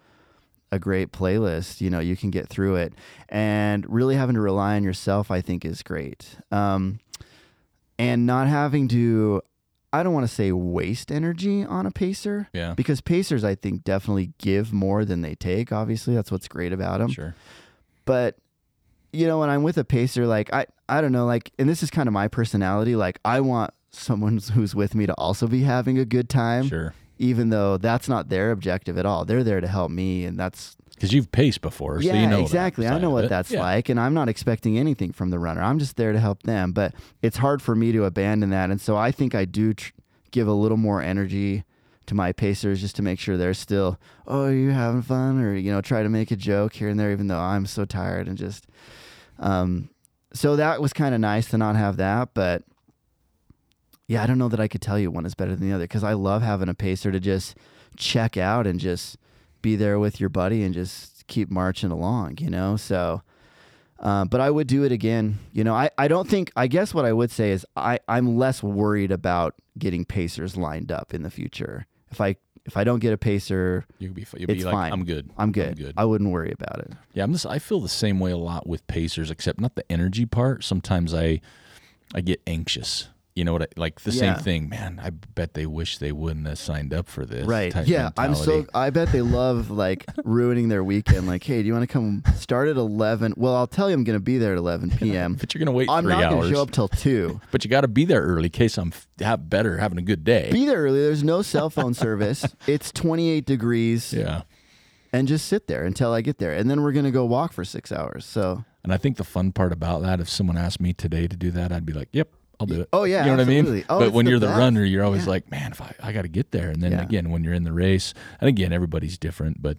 a great playlist, you know, you can get through it. And really having to rely on yourself, I think, is great. Um, and not having to, I don't want to say waste energy on a pacer Yeah. because pacers, I think, definitely give more than they take. Obviously, that's what's great about them. Sure. But you know, when I'm with a pacer, like I, I don't know, like, and this is kind of my personality. Like, I want someone who's with me to also be having a good time, Sure. even though that's not their objective at all. They're there to help me, and that's Because you've paced before, yeah, so you know exactly. I know what that's Yeah. like, and I'm not expecting anything from the runner. I'm just there to help them, but it's hard for me to abandon that, and so I think I do tr- give a little more energy to my pacers just to make sure they're still, oh, are you having fun, or you know, try to make a joke here and there, even though I'm so tired and just, um, so that was kind of nice to not have that, but. Yeah, I don't know that I could tell you one is better than the other because I love having a pacer to just check out and just be there with your buddy and just keep marching along, you know? So, uh, but I would do it again. You know, I, I don't think, I guess what I would say is I, I'm less worried about getting pacers lined up in the future. If I, if I don't get a pacer, You'll be, you'll be like, fine. I'm good. I'm good. I'm good. I wouldn't worry about it. Yeah, I'm just, I feel the same way a lot with pacers, except not the energy part. Sometimes I I get anxious. You know what? I, like the Yeah. same thing, man. I bet they wish they wouldn't have signed up for this. Right. Yeah. I'm so. I bet they love like [LAUGHS] ruining their weekend. Like, hey, do you want to come start at 11? Well, I'll tell you I'm going to be there at 11 p.m. [LAUGHS] But you're gonna wait I'm three not going to show up till 2. [LAUGHS] But you got to be there early in case I'm have better having a good day. Be there early. There's no cell phone service. It's 28 degrees. yeah. and just sit there until I get there. And then we're going to go walk for six hours. So, And I think the fun part about that, if someone asked me today to do that, I'd be like, "Yep, I'll do it." Oh, yeah, you know what I mean. Oh, but when the you're the best. runner, you're always Yeah. like, "Man, if I I got to get there." And then Yeah. again, when you're in the race, and again, everybody's different, but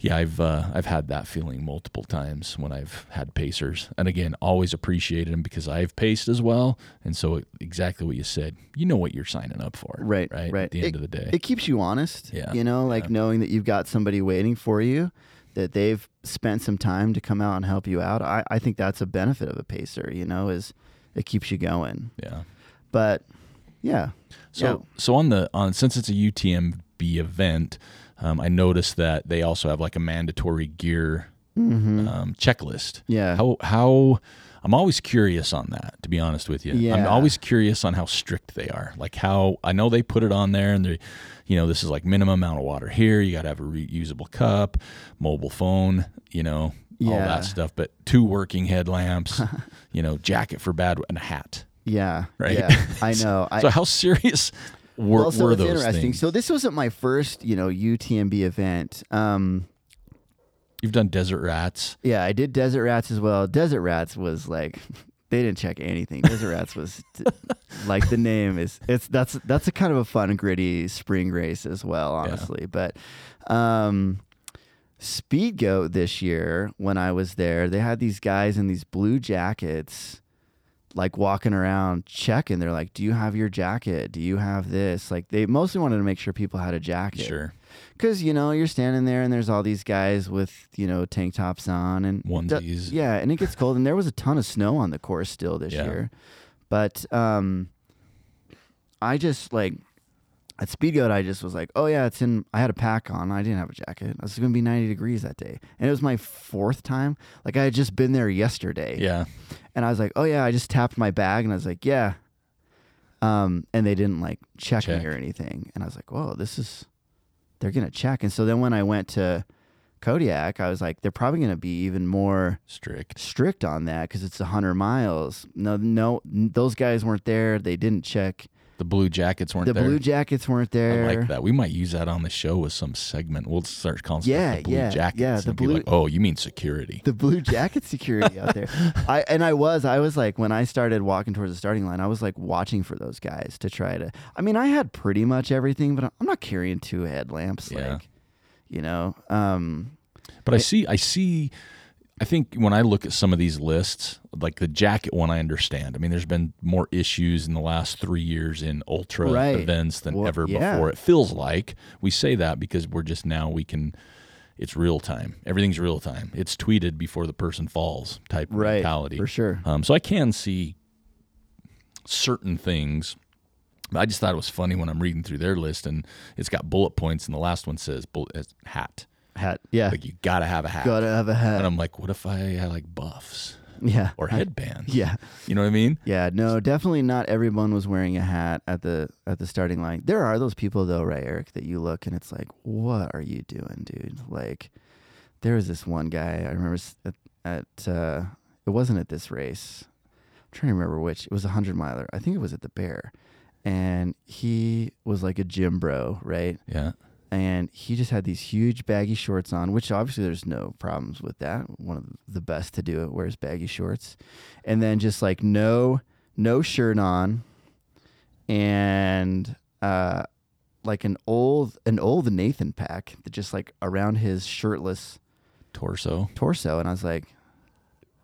yeah, I've uh, I've had that feeling multiple times when I've had pacers, and again, always appreciated them because I've paced as well, and so exactly what you said, you know what you're signing up for, right, Right, right. at the it, end of the day, it keeps you honest. Yeah, You know, like yeah. knowing that you've got somebody waiting for you, that they've spent some time to come out and help you out. I, I think that's a benefit of a pacer, you know, is it keeps you going. yeah. But yeah. So so on the on since it's a UTMB event, um, I noticed that they also have like a mandatory gear hmm um, checklist. yeah. How how I'm always curious on that. To be honest with you, I'm always curious on how strict they are. Like how I know they put it on there, and they, you know, this is like minimum amount of water here. You got to have a reusable cup, mobile phone, you know, all that stuff. But two working headlamps, [LAUGHS] you know, jacket for bad and a hat. yeah. Right. Yeah. I [LAUGHS] know. I, So how serious were, well, so were those interesting. things? So this wasn't my first, you know, UTMB event. Um, You've done Desert Rats. Yeah, I did Desert Rats as well. Desert Rats was like [LAUGHS] they didn't check anything. Desert Rats was t- like the name is it's that's that's a kind of a fun gritty spring race as well, honestly. But um Speedgoat this year when I was there, they had these guys in these blue jackets like walking around checking. They're like, "Do you have your jacket? Do you have this?" Like they mostly wanted to make sure people had a jacket. Sure. Because, you know, you're standing there and there's all these guys with, you know, tank tops on and Onesies. yeah, and it gets cold. And there was a ton of snow on the course still this Yeah. year. But um, I just like at Speedgoat, I just was like, oh, yeah, it's in. I had a pack on. I didn't have a jacket. It was going to be 90 degrees that day. And it was my fourth time. Like I had just been there yesterday. Yeah. And I was like, oh, yeah, I just tapped my bag and I was like, yeah. Um, and they didn't like check, Check. me or anything. And I was like, whoa, this is, they're going to check. And so then when I went to Kodiak, I was like, they're probably going to be even more Strict. strict on that because it's 100 miles. No, no, those guys weren't there. They didn't check. The blue jackets weren't The there. The Blue Jackets weren't there. I like that. We might use that on the show with some segment. We'll start calling Yeah, the blue yeah, jackets. yeah, the blue- like, oh, you mean security? the blue jacket security out there. [LAUGHS] I and I was I was like when I started walking towards the starting line, I was like watching for those guys to try to. I mean, I had pretty much everything, but I'm not carrying two headlamps. Yeah. Like, you know, um, But I see, I see, I think when I look at some of these lists, like the jacket one, I understand. I mean, there's been more issues in the last three years in ultra Right. events than Well, ever yeah. before. It feels like we say that because we're just now we can. It's real time. Everything's real time. It's tweeted before the person falls type right mentality. for sure. Um, so I can see certain things. But I just thought it was funny when I'm reading through their list and it's got bullet points, and the last one says bullet, uh, hat. Hat, yeah, Like you gotta have a hat. gotta have a hat. And. I'm like, what if I had like buffs yeah, or headbands? yeah, You know what I mean? yeah. No, definitely not everyone was wearing a hat at the at the starting line. There are those people though, right, Eric, that you look and it's like, what are you doing, dude? Like, there was this one guy I remember. uh, at uh, it wasn't at this race. I'm trying to remember which. It was a hundred miler. I think it was at the Bear, and he was like a gym bro, right? Yeah. And he just had these huge baggy shorts on, which obviously there's no problems with that. One of the best to do it wears baggy shorts, and then just like no no shirt on, and uh, like an old an old Nathan pack that just like around his shirtless Torso. torso, and I was like,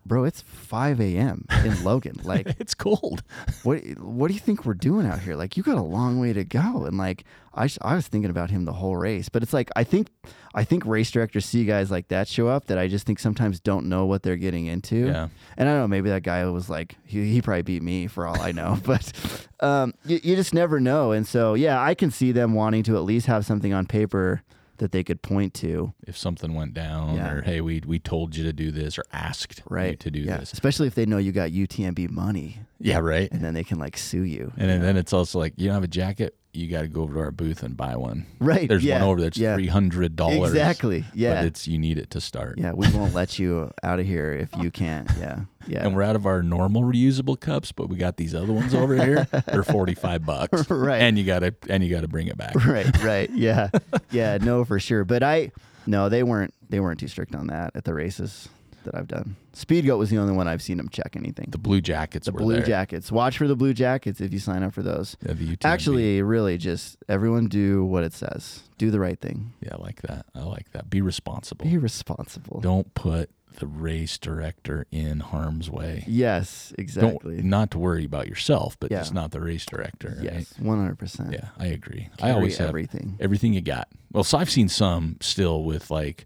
"Bro, it's 5 a.m. in [LAUGHS] Logan. Like, it's cold. what what do you think we're doing out here? Like, you got a long way to go." And like, I sh- I was thinking about him the whole race, but it's like I think I think race directors see guys like that show up that I just think sometimes don't know what they're getting into. Yeah. And I don't know, maybe that guy was like he he probably beat me for all I know, [LAUGHS] but um, you, you just never know. And so yeah, I can see them wanting to at least have something on paper that they could point to. If something went down, Yeah. or hey, we we told you to do this, or asked you Right. to do yeah. this. Especially if they know you got UTMB money Yeah, right. and then they can like sue you. And then, then it's also like you don't have a jacket, you got to go over to our booth and buy one. Right. There's yeah, one over there. It's yeah. three hundred dollars. Exactly. But Yeah. it's you need it to start. Yeah. We won't let you out of here if you can't. Yeah. Yeah. And we're out of our normal reusable cups, but we got these other ones over here. [LAUGHS] They're forty five bucks. [LAUGHS] Right. And you gotta and you gotta bring it back. right. Right. [LAUGHS] Yeah. Yeah. No, for sure. But I, no, they weren't, they weren't too strict on that at the races that I've done. Speedgoat was the only one I've seen him check anything. The blue jackets The were blue there. jackets. Watch for the blue jackets if you sign up for those. Yeah, the UTMB. Actually, really, just everyone do what it says. Do the right thing. Yeah, I like that. I like that. Be responsible. Be responsible. Don't put the race director in harm's way. Yes, exactly. Don't not to worry about yourself, but Yeah. just not the race director. Right? yes, one hundred percent. Yeah, I agree. I always have everything. everything you got. Well, so I've seen some still with like,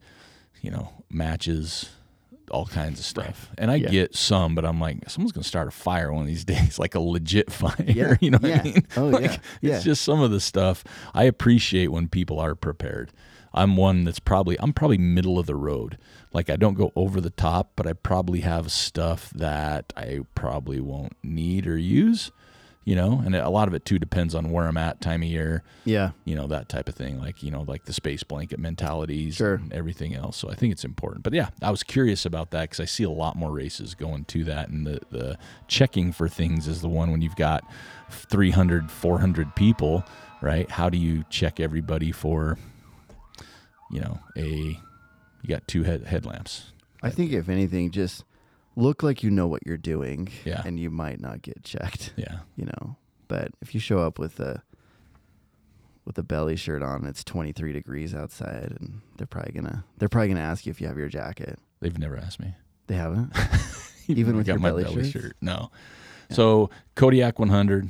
you know, matches, all kinds of stuff. And I Yeah. get some, but I'm like, someone's gonna start a fire one of these [LAUGHS] days, like a legit [LAUGHS] fire. Yeah. You know what I mean? Oh, Like, yeah. Yeah. It's just some of the stuff I appreciate when people are prepared. I'm one that's probably I'm probably middle of the road. Like I don't go over the top, but I probably have stuff that I probably won't need or use. You know, and a lot of it too depends on where I'm at, time of year Yeah, you know that type of thing like you know like the space blanket mentalities Sure. and everything else. So i think it's important. But yeah i was curious about that because i see a lot more races going to that and the, the checking for things is the one when you've got 300 400 people right? How do you check everybody for you know a you got two head headlamps? I think if anything, just look like you know what you're doing. Yeah. and you might not get checked. yeah [LAUGHS] You know, but if you show up with a with a belly shirt on, it's 23 degrees outside, and they're probably gonna they're probably gonna ask you if you have your jacket. they've never asked me They haven't. [LAUGHS] Even with got your my belly belly shirt no so kodiak 100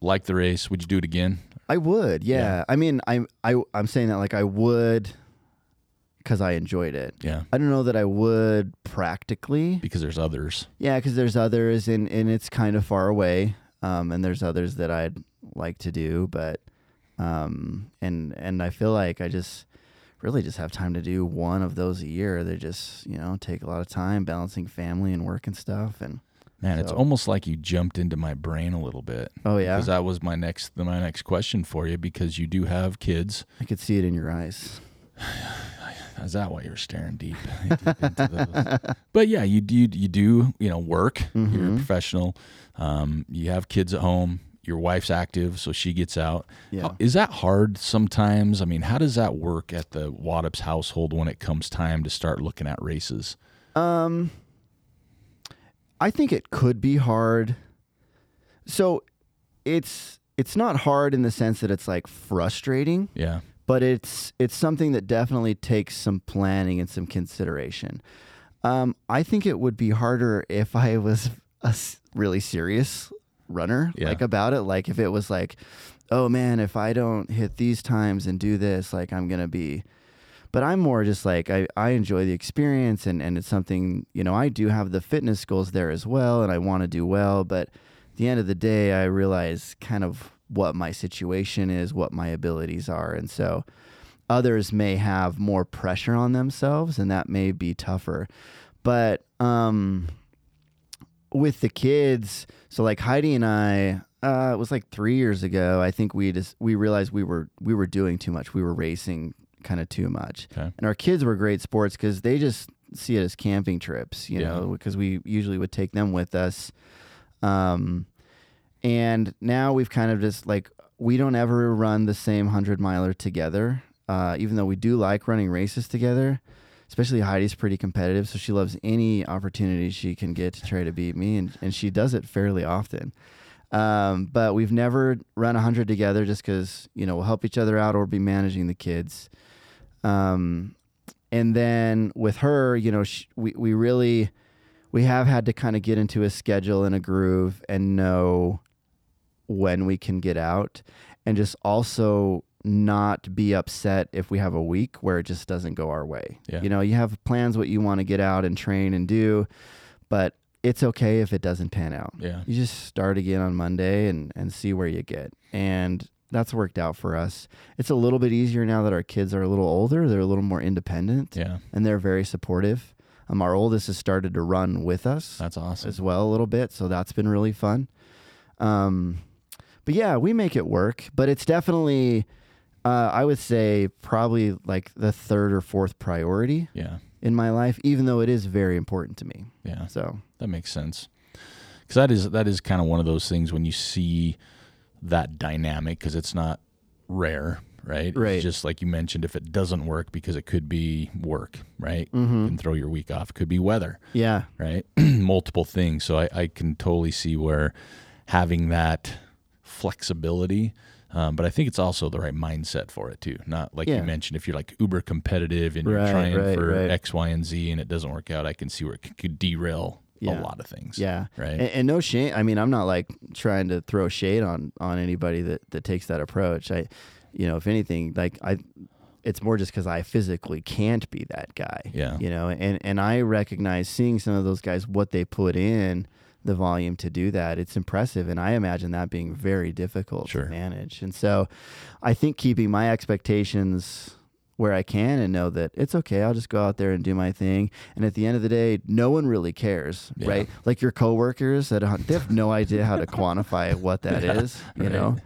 like the race would you do it again I would, yeah. Yeah. I mean, I I I'm saying that like I would because I enjoyed it. yeah I don't know that I would practically. because there's others Yeah, because there's others, and and it's kind of far away. Um, and there's others that I'd like to do, but um, and and I feel like I just really just have time to do one of those a year. They just you know take a lot of time balancing family and work and stuff. And Man, it's almost like you jumped into my brain a little bit. oh yeah, Because that was my next my next question for you because you do have kids. I could see it in your eyes. [SIGHS] [SIGHS] Is that why you're staring deep, deep into those? [LAUGHS] But yeah, you do you do you know work. You're a Mhm. professional. Um, you have kids at home. Your wife's active, so she gets out. Yeah. How- Is that hard sometimes? I mean, how does that work at the Waddoups household when it comes time to start looking at races? Um, I think it could be hard. So, it's it's not hard in the sense that it's like frustrating. Yeah, but it's it's something that definitely takes some planning and some consideration. Um, I think it would be harder if I was a really serious runner, Yeah. like about it. Like if it was like, oh man, if I don't hit these times and do this, like I'm gonna be. But I'm more just like I, I enjoy the experience and, and it's something, you know, I do have the fitness goals there as well and I want to do well, but at the end of the day I realize kind of what my situation is, what my abilities are. And so others may have more pressure on themselves and that may be tougher. But um with the kids, so like Heidi and I, uh, it was like three years ago. I think we just we realized we were we were doing too much. We were racing kind of too much, Okay. and our kids were great sports because they just see it as camping trips, you Yeah. know, because we usually would take them with us. Um, and now we've kind of just like we don't ever run the same hundred miler together, uh, even though we do like running races together. Especially Heidi's pretty competitive, so she loves any opportunity she can get to try to beat me, and, and she does it fairly often. Um, but we've never run a 100 together just because, you know, we'll help each other out or be managing the kids. Um, and then with her, you know, sh we, we really, we have had to kind of get into a schedule and a groove and know when we can get out and just also not be upset if we have a week where it just doesn't go our way. Yeah. You know, you have plans what you want to get out and train and do, but it's okay if it doesn't pan out. Yeah. You just start again on Monday and, and see where you get. And that's worked out for us. It's a little bit easier now that our kids are a little older. They're a little more independent Yeah. and they're very supportive. Um, our oldest has started to run with us That's awesome. as well a little bit. So that's been really fun. Um, but yeah, we make it work. But it's definitely, uh, I would say, probably like the third or fourth priority Yeah. in my life, even though it is very important to me. Yeah. So That makes sense. Because that is that is kind of one of those things when you see that dynamic because it's not rare, right? Right. It's just like you mentioned, if it doesn't work because it could be work, right? Mhm. You can throw your week off. It could be weather, yeah, right? [CLEARS THROAT] Multiple things. So I, I can totally see where having that flexibility. Um, but I think it's also the right mindset for it too. Not like Yeah. you mentioned, if you're like uber competitive and you're Right, trying right, for right. X, Y, and Z and it doesn't work out, I can see where it could derail Yeah. a lot of things. yeah. Right. And, and no shame. I mean, I'm not like trying to throw shade on on anybody that that takes that approach. I, you know, if anything, like I, it's more just because I physically can't be that guy. Yeah. You know, and and I recognize seeing some of those guys what they put in the volume to do that. It's impressive, and I imagine that being very difficult Sure. to manage. And so, I think keeping my expectations where I can and know that it's okay. I'll just go out there and do my thing. And at the end of the day, no one really cares, Yeah. right? Like your coworkers that they have no idea how to quantify what that [LAUGHS] is. Yeah, you right. know,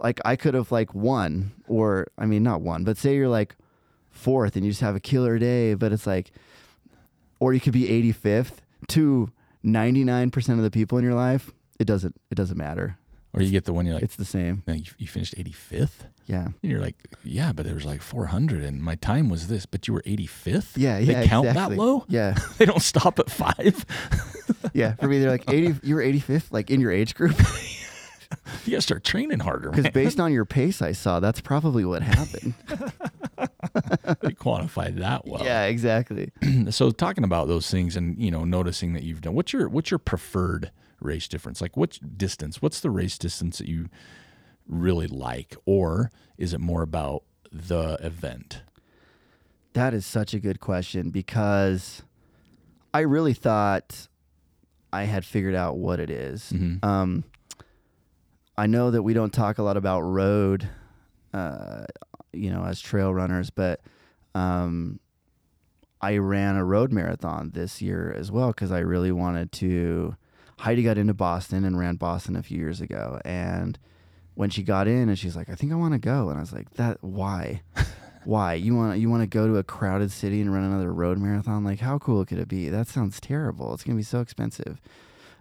like I could have like won, or I mean, not one, but say you're like fourth and you just have a killer day, but it's like, or you could be 85th to 99% of the people in your life. It doesn't, it doesn't matter. Or you get the one you're like, It's the same. "Man, you, you finished 85th? Yeah. And you're like, yeah, but there was like 400 and my time was this, but you were 85th? Yeah. yeah, They count exactly. that low? Yeah. [LAUGHS] They don't stop at five? [LAUGHS] Yeah. For me, they're like 80, you were 85th, like in your age group. [LAUGHS] you got to start training harder, Because based on your pace, I saw that's probably what happened. [LAUGHS] they quantify that well. yeah, exactly. [CLEARS THROAT] so talking about those things and, you know, noticing that you've done, what's your, what's your preferred race difference? Like what distance, what's the race distance that you really like? Or is it more about the event? That is such a good question because I really thought I had figured out what it is. Mhm. Um, I know that we don't talk a lot about road, uh, you know, as trail runners, but um, I ran a road marathon this year as well because I really wanted to. Heidi got into Boston and ran Boston a few years ago, and when she got in and she's like, "I think I want to go," and I was like, "That why?" [LAUGHS] Why you want you want to go to a crowded city and run another road marathon? Like, how cool could it be? That sounds terrible. It's gonna be so expensive.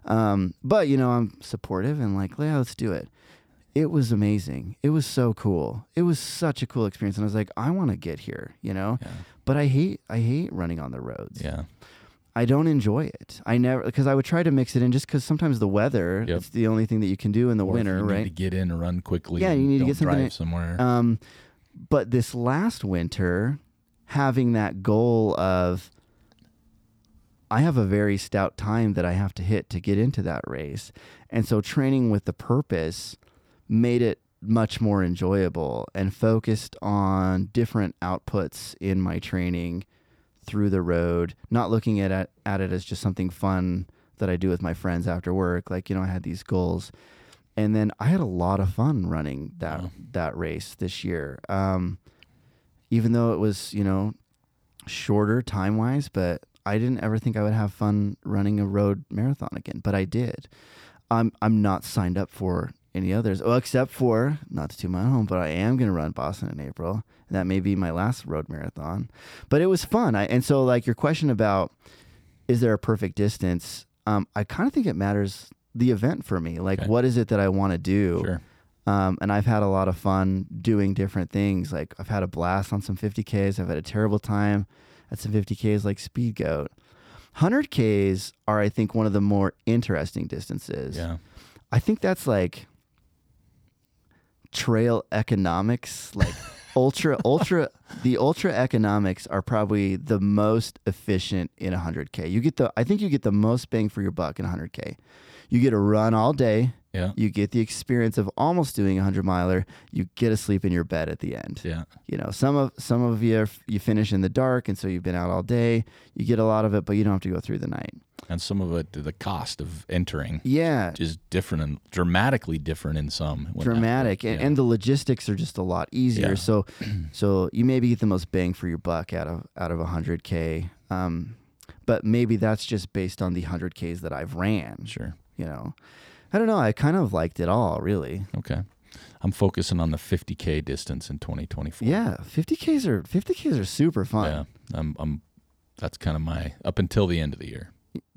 Um, but you know, I'm supportive and like, yeah, let's do it. It was amazing. It was so cool. It was such a cool experience, and I was like, I want to get here, you know. Yeah. But I hate I hate running on the roads. Yeah. I don't enjoy it. I never because I would try to mix it in just because sometimes the weather Yep. it's the only thing that you can do in the Or winter, you need right? to get in and run quickly. Yeah, you need to get something somewhere. Um, but this last winter, having that goal of, I have a very stout time that I have to hit to get into that race. And so training with the purpose made it much more enjoyable and focused on different outputs in my training through the road, not looking at it, at it as just something fun that I do with my friends after work. Like, you know, I had these goals. And then I had a lot of fun running that Wow. that race this year. Um, even though it was, you know, shorter time wise, but I didn't ever think I would have fun running a road marathon again, but I did. I'm I'm not signed up for any others. Well, except for not to toot my own home, but I am going to run Boston in April. And that may be my last road marathon. But it was fun. I, and so, like your question about is there a perfect distance? Um, I kind of think it matters the event for me. Like, Okay. what is it that I want to do? Sure. Um, and I've had a lot of fun doing different things. Like I've had a blast on some 50Ks. I've had a terrible time at some 50Ks like Speedgoat. 100Ks are, I think, one of the more interesting distances. Yeah. I think that's like trail economics, like [LAUGHS] ultra, ultra, the ultra economics are probably the most efficient in 100K. You get the, I think you get the most bang for your buck in 100K. You get a run all day. Yeah. You get the experience of almost doing a hundred miler. You get to sleep in your bed at the end. Yeah. You know, some of some of you are, you finish in the dark, and so you've been out all day. You get a lot of it, but you don't have to go through the night. And some of it, the cost of entering Yeah, is different and dramatically different in some. dramatic, and, yeah. and the logistics are just a lot easier. Yeah. So, [CLEARS THROAT] so you maybe get the most bang for your buck out of out of a hundred k. Um, but maybe that's just based on the hundred ks that I've ran. Sure. You know, I don't know. I kind of liked it all, really. Okay. I'm focusing on the 50K distance in 2024. Yeah, fifty ks are fifty ks are super fun. Yeah. I'm, I'm, that's kind of my, up until the end of the year,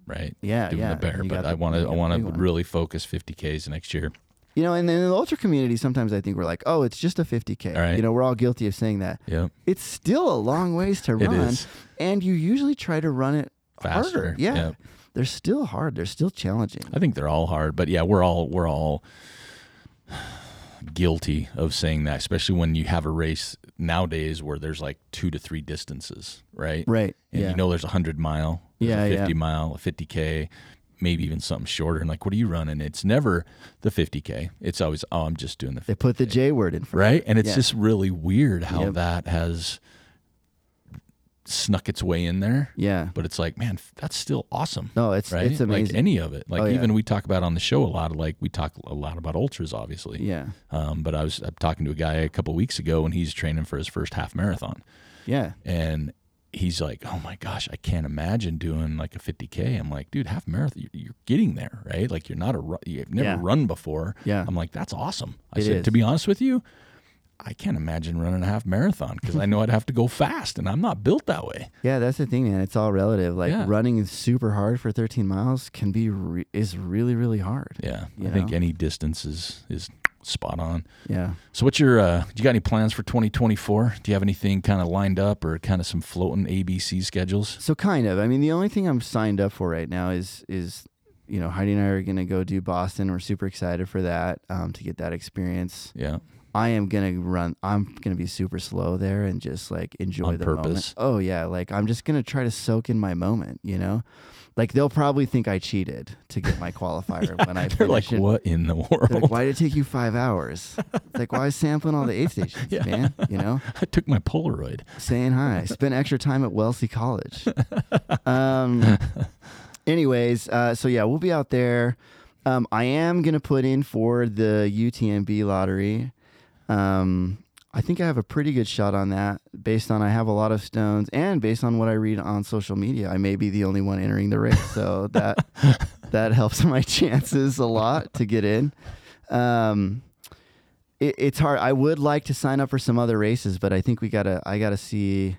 right? Yeah, Doing yeah. the bear, but I want to, I want to really focus 50Ks next year. You know, and then in the ultra community, sometimes I think we're like, oh, it's just a 50K. All right. You know, we're all guilty of saying that. Yep. It's still a long ways to run. is. And you usually try to run it Faster. harder. Yeah. Yep. They're still hard. They're still challenging. I think they're all hard, but yeah, we're all we're all guilty of saying that, especially when you have a race nowadays where there's like two to three distances, right? Right. And yeah. you know there's a hundred mile, Yeah, a yeah. fifty mile, a fifty K, maybe even something shorter. And like, what are you running? It's never the fifty K. It's always, oh, I'm just doing the they put the J word in front. right? And it's Yeah. just really weird how Yep. that has snuck its way in there. Yeah. But it's like, man, that's still awesome No, it's right? it's amazing. Like any of it. Like Oh, yeah. even we talk about on the show a lot of like we talk a lot about ultras, obviously. yeah. Um, but I was I'm talking to a guy a couple weeks ago and he's training for his first half marathon, Yeah. and he's like, "Oh my gosh, I can't imagine doing like a 50k." I'm like, "Dude, half marathon, you're, getting there, right? Like you're not a you've never Yeah. run before." Yeah. I'm like, "That's awesome." I It said, is. "To be honest with you." I can't imagine running a half marathon because I know I'd have to go fast, and I'm not built that way. Yeah, that's the thing, man. It's all relative. Like Yeah. running super hard for 13 miles can be re- is really really hard. Yeah, I think any distance is is spot on. Yeah. So what's your uh you got any plans for 2024? Do you have anything kind of lined up or kind of some floating ABC schedules? So kind of. I mean, the only thing I'm signed up for right now is is you know Heidi and I are gonna go do Boston. We're super excited for that um, to get that experience. Yeah. I am gonna run. I'm gonna be super slow there and just like enjoy On the purpose? moment. Oh yeah, like I'm just gonna try to soak in my moment. You know, like they'll probably think I cheated to get my qualifier [LAUGHS] when I They're like, it. what in the world? like, why did it take you five hours? It's like, why is sampling all the aid stations, [LAUGHS] Yeah. man? You know, [LAUGHS] I took my Polaroid. saying hi. Spent extra time at Wellesley College. Um, anyways, uh, so yeah, we'll be out there. Um, I am gonna put in for the UTMB lottery. Um, I think I have a pretty good shot on that, based on I have a lot of stones, and based on what I read on social media, I may be the only one entering the race, so that [LAUGHS] that helps my chances a lot to get in. Um, it, it's hard. I would like to sign up for some other races, but I think we gotta. I gotta see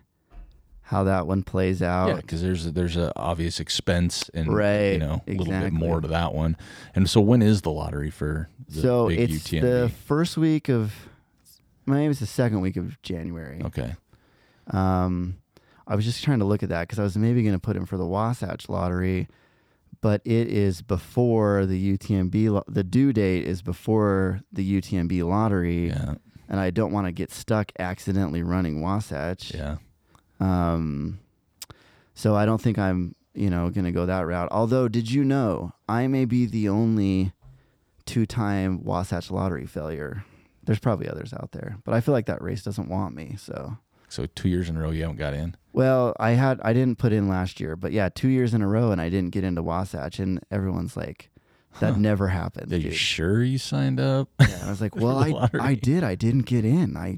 how that one plays out. Yeah, because there's a, there's a obvious expense and Right, you know a little bit more to that one. And so when is the lottery for the so it's UTMB? the first week of. Maybe it's the second week of January. okay. Um, I was just trying to look at that because I was maybe going to put him for the Wasatch Lottery, but it is before the UTMB. Lo- the due date is before the UTMB lottery, Yeah. and I don't want to get stuck accidentally running Wasatch. Yeah. Um, so I don't think I'm, you know, going to go that route. Although, did you know I may be the only two-time Wasatch Lottery failure? There's probably others out there, but I feel like that race doesn't want me. So, So two years in a row you haven't got in. well, I had I didn't put in last year, but yeah, two years in a row, and I didn't get into Wasatch, and everyone's like, that Huh. never happened. Are you dude. sure you signed up? Yeah, I was like, [LAUGHS] well, I lottery. I did, I didn't get in. I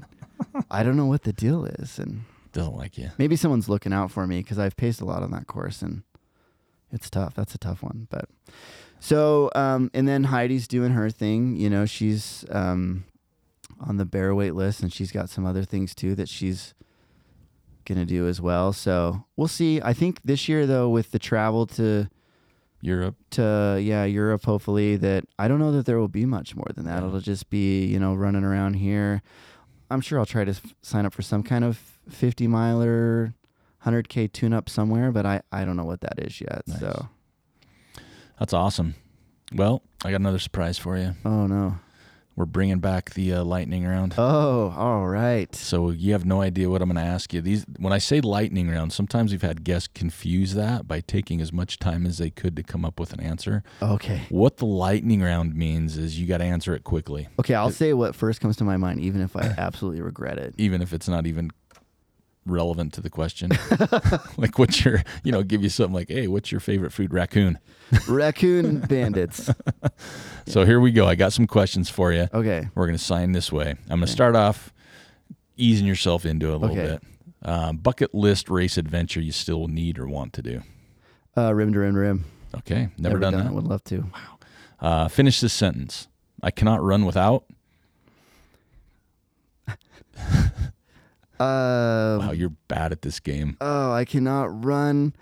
I don't know what the deal is, and Doesn't like you. maybe someone's looking out for me because I've paced a lot on that course, and it's tough. That's a tough one. But so, um, and then Heidi's doing her thing. You know, she's um, on the bear wait list, and she's got some other things too that she's gonna do as well. So we'll see. I think this year though, with the travel to Europe. to yeah Europe, hopefully that I don't know that there will be much more than that. It'll just be you know running around here. I'm sure I'll try to f- sign up for some kind of 50 miler, 100k tune up somewhere, but I I don't know what that is yet. Nice. So That's awesome. Well, I got another surprise for you. oh no. We're bringing back the uh, lightning round. Oh, all right. So you have no idea what I'm going to ask you. These when I say lightning round, sometimes we've had guests confuse that by taking as much time as they could to come up with an answer. Okay. What the lightning round means is you got to answer it quickly, Okay, I'll say what first comes to my mind, even if I [COUGHS] absolutely regret it. even if it's not even relevant to the question. [LAUGHS] like what's your, you know, give you something like, "Hey, what's your favorite food?" Raccoon. [LAUGHS] Raccoon bandits. [LAUGHS] So here we go. I got some questions for you. Okay. We're going to sign this way. I'm going to Okay. start off easing yourself into it a little Okay. bit. Um, bucket list race adventure you still need or want to do. Uh, rim to rim to rim. Okay, never, done, that. it. Would love to. Uh, finish this sentence. I cannot run without. Uh, Wow, you're bad at this game. oh, I cannot run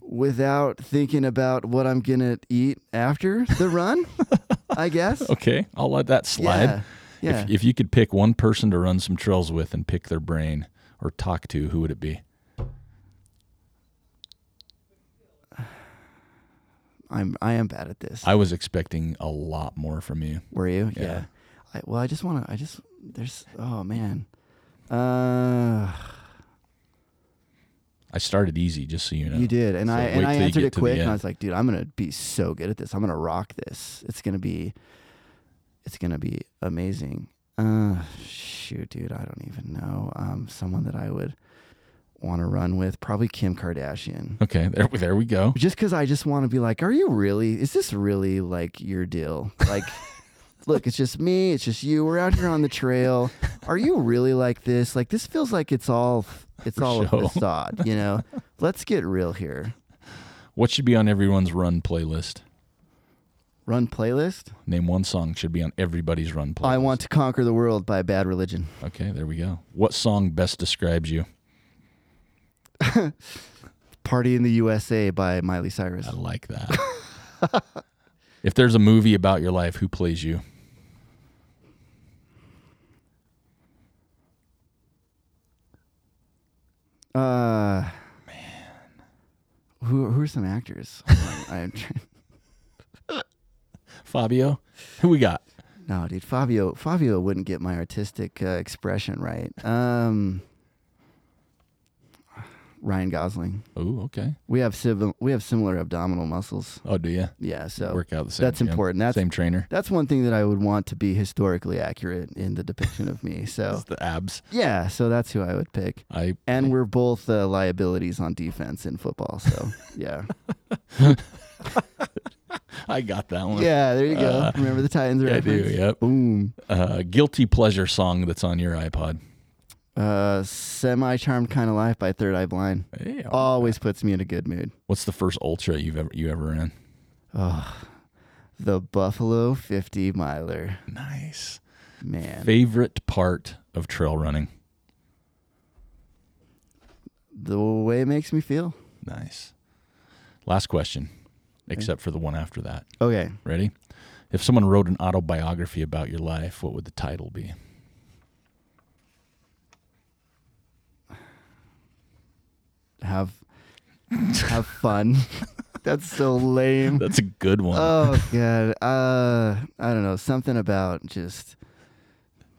without thinking about what I'm gonna eat after the run. [LAUGHS] I guess. Okay, I'll let that slide. Yeah. Yeah. If, if you could pick one person to run some trails with and pick their brain or talk to, who would it be? [SIGHS] I'm I am bad at this. I was expecting a lot more from you. Were you? Yeah. I, well, I just want to. I just there's. Oh man. Uh, I started easy, just so you know. you did, and So I and I answered it quick, and. I was like, dude, I'm gonna be so good at this. I'm gonna rock this. It's gonna be. It's gonna be amazing. Uh, shoot, dude, I don't even know. Um, someone that I would want to run with, probably Kim Kardashian. Okay, there, there we go. just because I just want to be like, are you really? Is this really like your deal? Like, look, it's just me. It's just you. We're out here on the trail. Are you really like this? Like, this feels like it's all it's all show. a facade. You know? Let's get real here. What should be on everyone's run playlist? Run playlist. Name one song should be on everybody's run playlist. I want to conquer the world by Bad Religion. Okay, there we go. What song best describes you? [LAUGHS] Party in the USA by Miley Cyrus. I like that. [LAUGHS] if there's a movie about your life, who plays you? Uh, man, who who are some actors? [LAUGHS] I'm trying- Fabio? Who we got? No, dude, Fabio Fabio wouldn't get my artistic uh, expression right. Um, Ryan Gosling. Oh, okay. We have civil, we have similar abdominal muscles. Oh, do you? Yeah, so Work out the same. that's important. That's same trainer. that's one thing that I would want to be historically accurate in the depiction of me. So [LAUGHS] It's the abs. yeah, so that's who I would pick. I And we're both uh, liabilities on defense in football. So yeah, [LAUGHS] I got that one. yeah. There you go. Uh, Remember the Titans yeah, I do, yep. Boom. Uh, guilty pleasure song that's on your iPod. Uh, semi charmed kind of life by Third Eye Blind. Hey, Always puts me in a good mood. What's the first ultra you've ever you ever ran? Oh, the Buffalo 50 miler. Nice. Man, Favorite part of trail running? the way it makes me feel. Nice. Last question, except for the one after that. Okay. Ready? If someone wrote an autobiography about your life, what would the title be? Have have fun. [LAUGHS] That's so lame. That's a good one. Oh god. Uh I don't know, something about just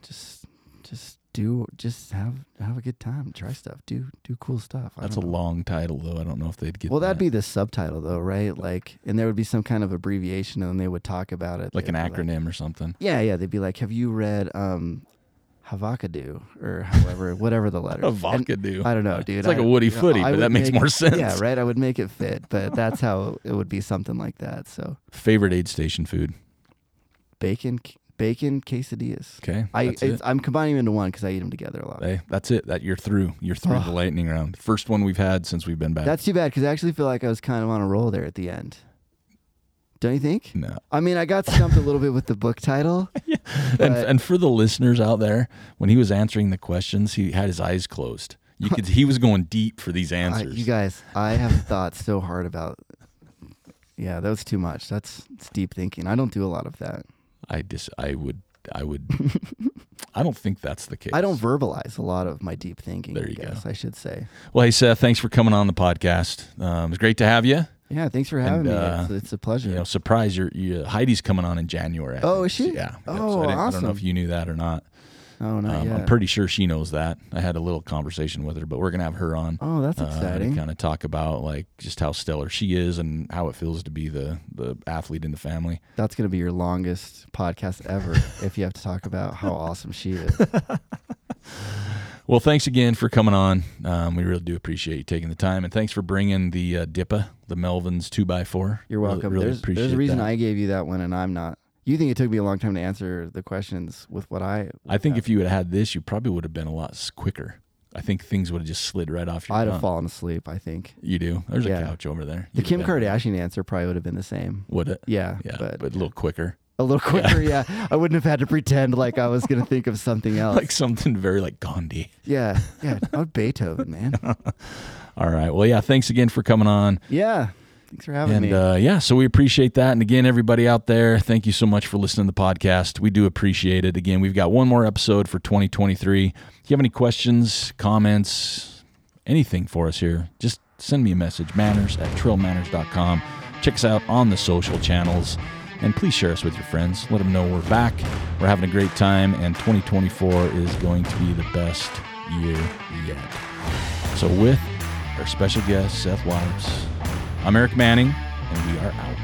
just just do just have have a good time, try stuff, do do cool stuff. I That's a know. long title, though. I don't know if they'd get Well, that'd that. be the subtitle though, right? Like and there would be some kind of abbreviation and they would talk about it. like an They'd be acronym or something. Yeah, yeah. They'd be like, "Have you read um, Havakadu or however, [LAUGHS] whatever the letter." A Vakadu. I don't know, dude. It's like a a Woody Footy, but that makes more sense. Yeah, right. I would make it fit, but [LAUGHS] that's how it would be something like that. So Favorite aid station food? bacon, bacon quesadillas. Okay, I it. I'm combining them into one because I eat them together a lot. Hey, that's it. That you're through. You're through Ugh. the lightning round. First one we've had since we've been back. That's too bad because I actually feel like I was kind of on a roll there at the end. Don't you think? no. I mean, I got stumped a little bit with the book title. [LAUGHS] And, but- and for the listeners out there, when he was answering the questions, he had his eyes closed. You could he was going deep for these I, answers. you guys, I have thought so hard about. Yeah, that was too much. That's it's deep thinking. I don't do a lot of that. I dis I would I would [LAUGHS] I don't think that's the case. I don't verbalize a lot of my deep thinking. There I you go. I should say. Well, hey Seth, thanks for coming on the podcast. Um, it's great to have you. Yeah, thanks for having And, me. uh, It's, it's a pleasure. You know, surprise! Your, your Heidi's coming on in January. I Oh, think. is she? Yeah. Oh, I, didn't- I don't know if you knew that or not. oh, not Um, yet. I'm pretty sure she knows that. I had a little conversation with her, but we're gonna have her on. oh, that's uh, exciting. to kind of talk about like just how stellar she is and how it feels to be the the athlete in the family. That's going to be your longest podcast ever if you have to talk about how awesome she is. [LAUGHS] Well, thanks again for coming on. Um, we really do appreciate you taking the time, and thanks for bringing the uh, DIPA, the Melvin's two x four. You're welcome. Really, there's, appreciate there's a reason that. I gave you that one and I'm not. You think it took me a long time to answer the questions with what I. I think if you had had this, you probably would have been a lot quicker. I think things would have just slid right off your I'd have fallen asleep. I think You do. There's a couch over there. the You'd Kim Kardashian answer probably would have been the same. Would it? Yeah, Yeah, but, but, a little quicker. A little quicker. Yeah. I wouldn't have had to pretend like I was going to think of something [LAUGHS] else. Like something very like Gandhi. yeah, yeah. Oh, Beethoven, man. [LAUGHS] All right. Well, yeah. Thanks again for coming on. Yeah. Thanks for having And me. uh, yeah, so we appreciate that. And again, everybody out there, thank you so much for listening to the podcast. We do appreciate it. Again, we've got one more episode for 2023. If you have any questions, comments, anything for us here, just send me a message, manners at trailmanners.com. Check us out on the social channels. And please share us with your friends. Let them know we're back. We're having a great time, and 2024 is going to be the best year yet. So, with our special guest, Seth Waddoups, I'm Eric Manning, and we are out.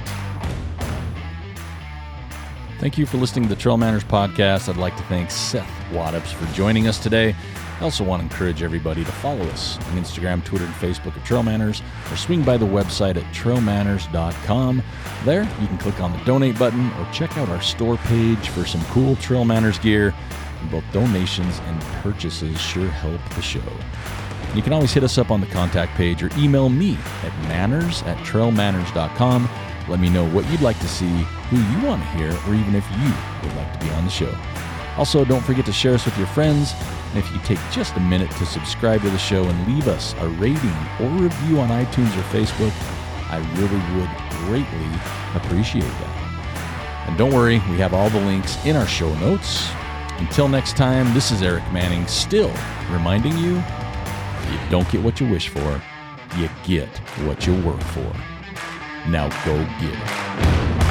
Thank you for listening to the Trail Manners podcast. I'd like to thank Seth Waddoups for joining us today. I also want to encourage everybody to follow us on Instagram, Twitter, and Facebook at Trail Manners, or swing by the website at trailmanners.com. There, you can click on the donate button or check out our store page for some cool Trail Manners gear. Both donations and purchases sure help the show. You can always hit us up on the contact page or email me at manners at trailmanners.com. Let me know what you'd like to see, who you want to hear, or even if you would like to be on the show. Also, don't forget to share us with your friends. And if you take just a minute to subscribe to the show and leave us a rating or review on iTunes or Facebook, I really would greatly appreciate that. And don't worry, we have all the links in our show notes. Until next time, this is Eric Manning, still reminding you you don't get what you wish for, you get what you work for. Now go get it.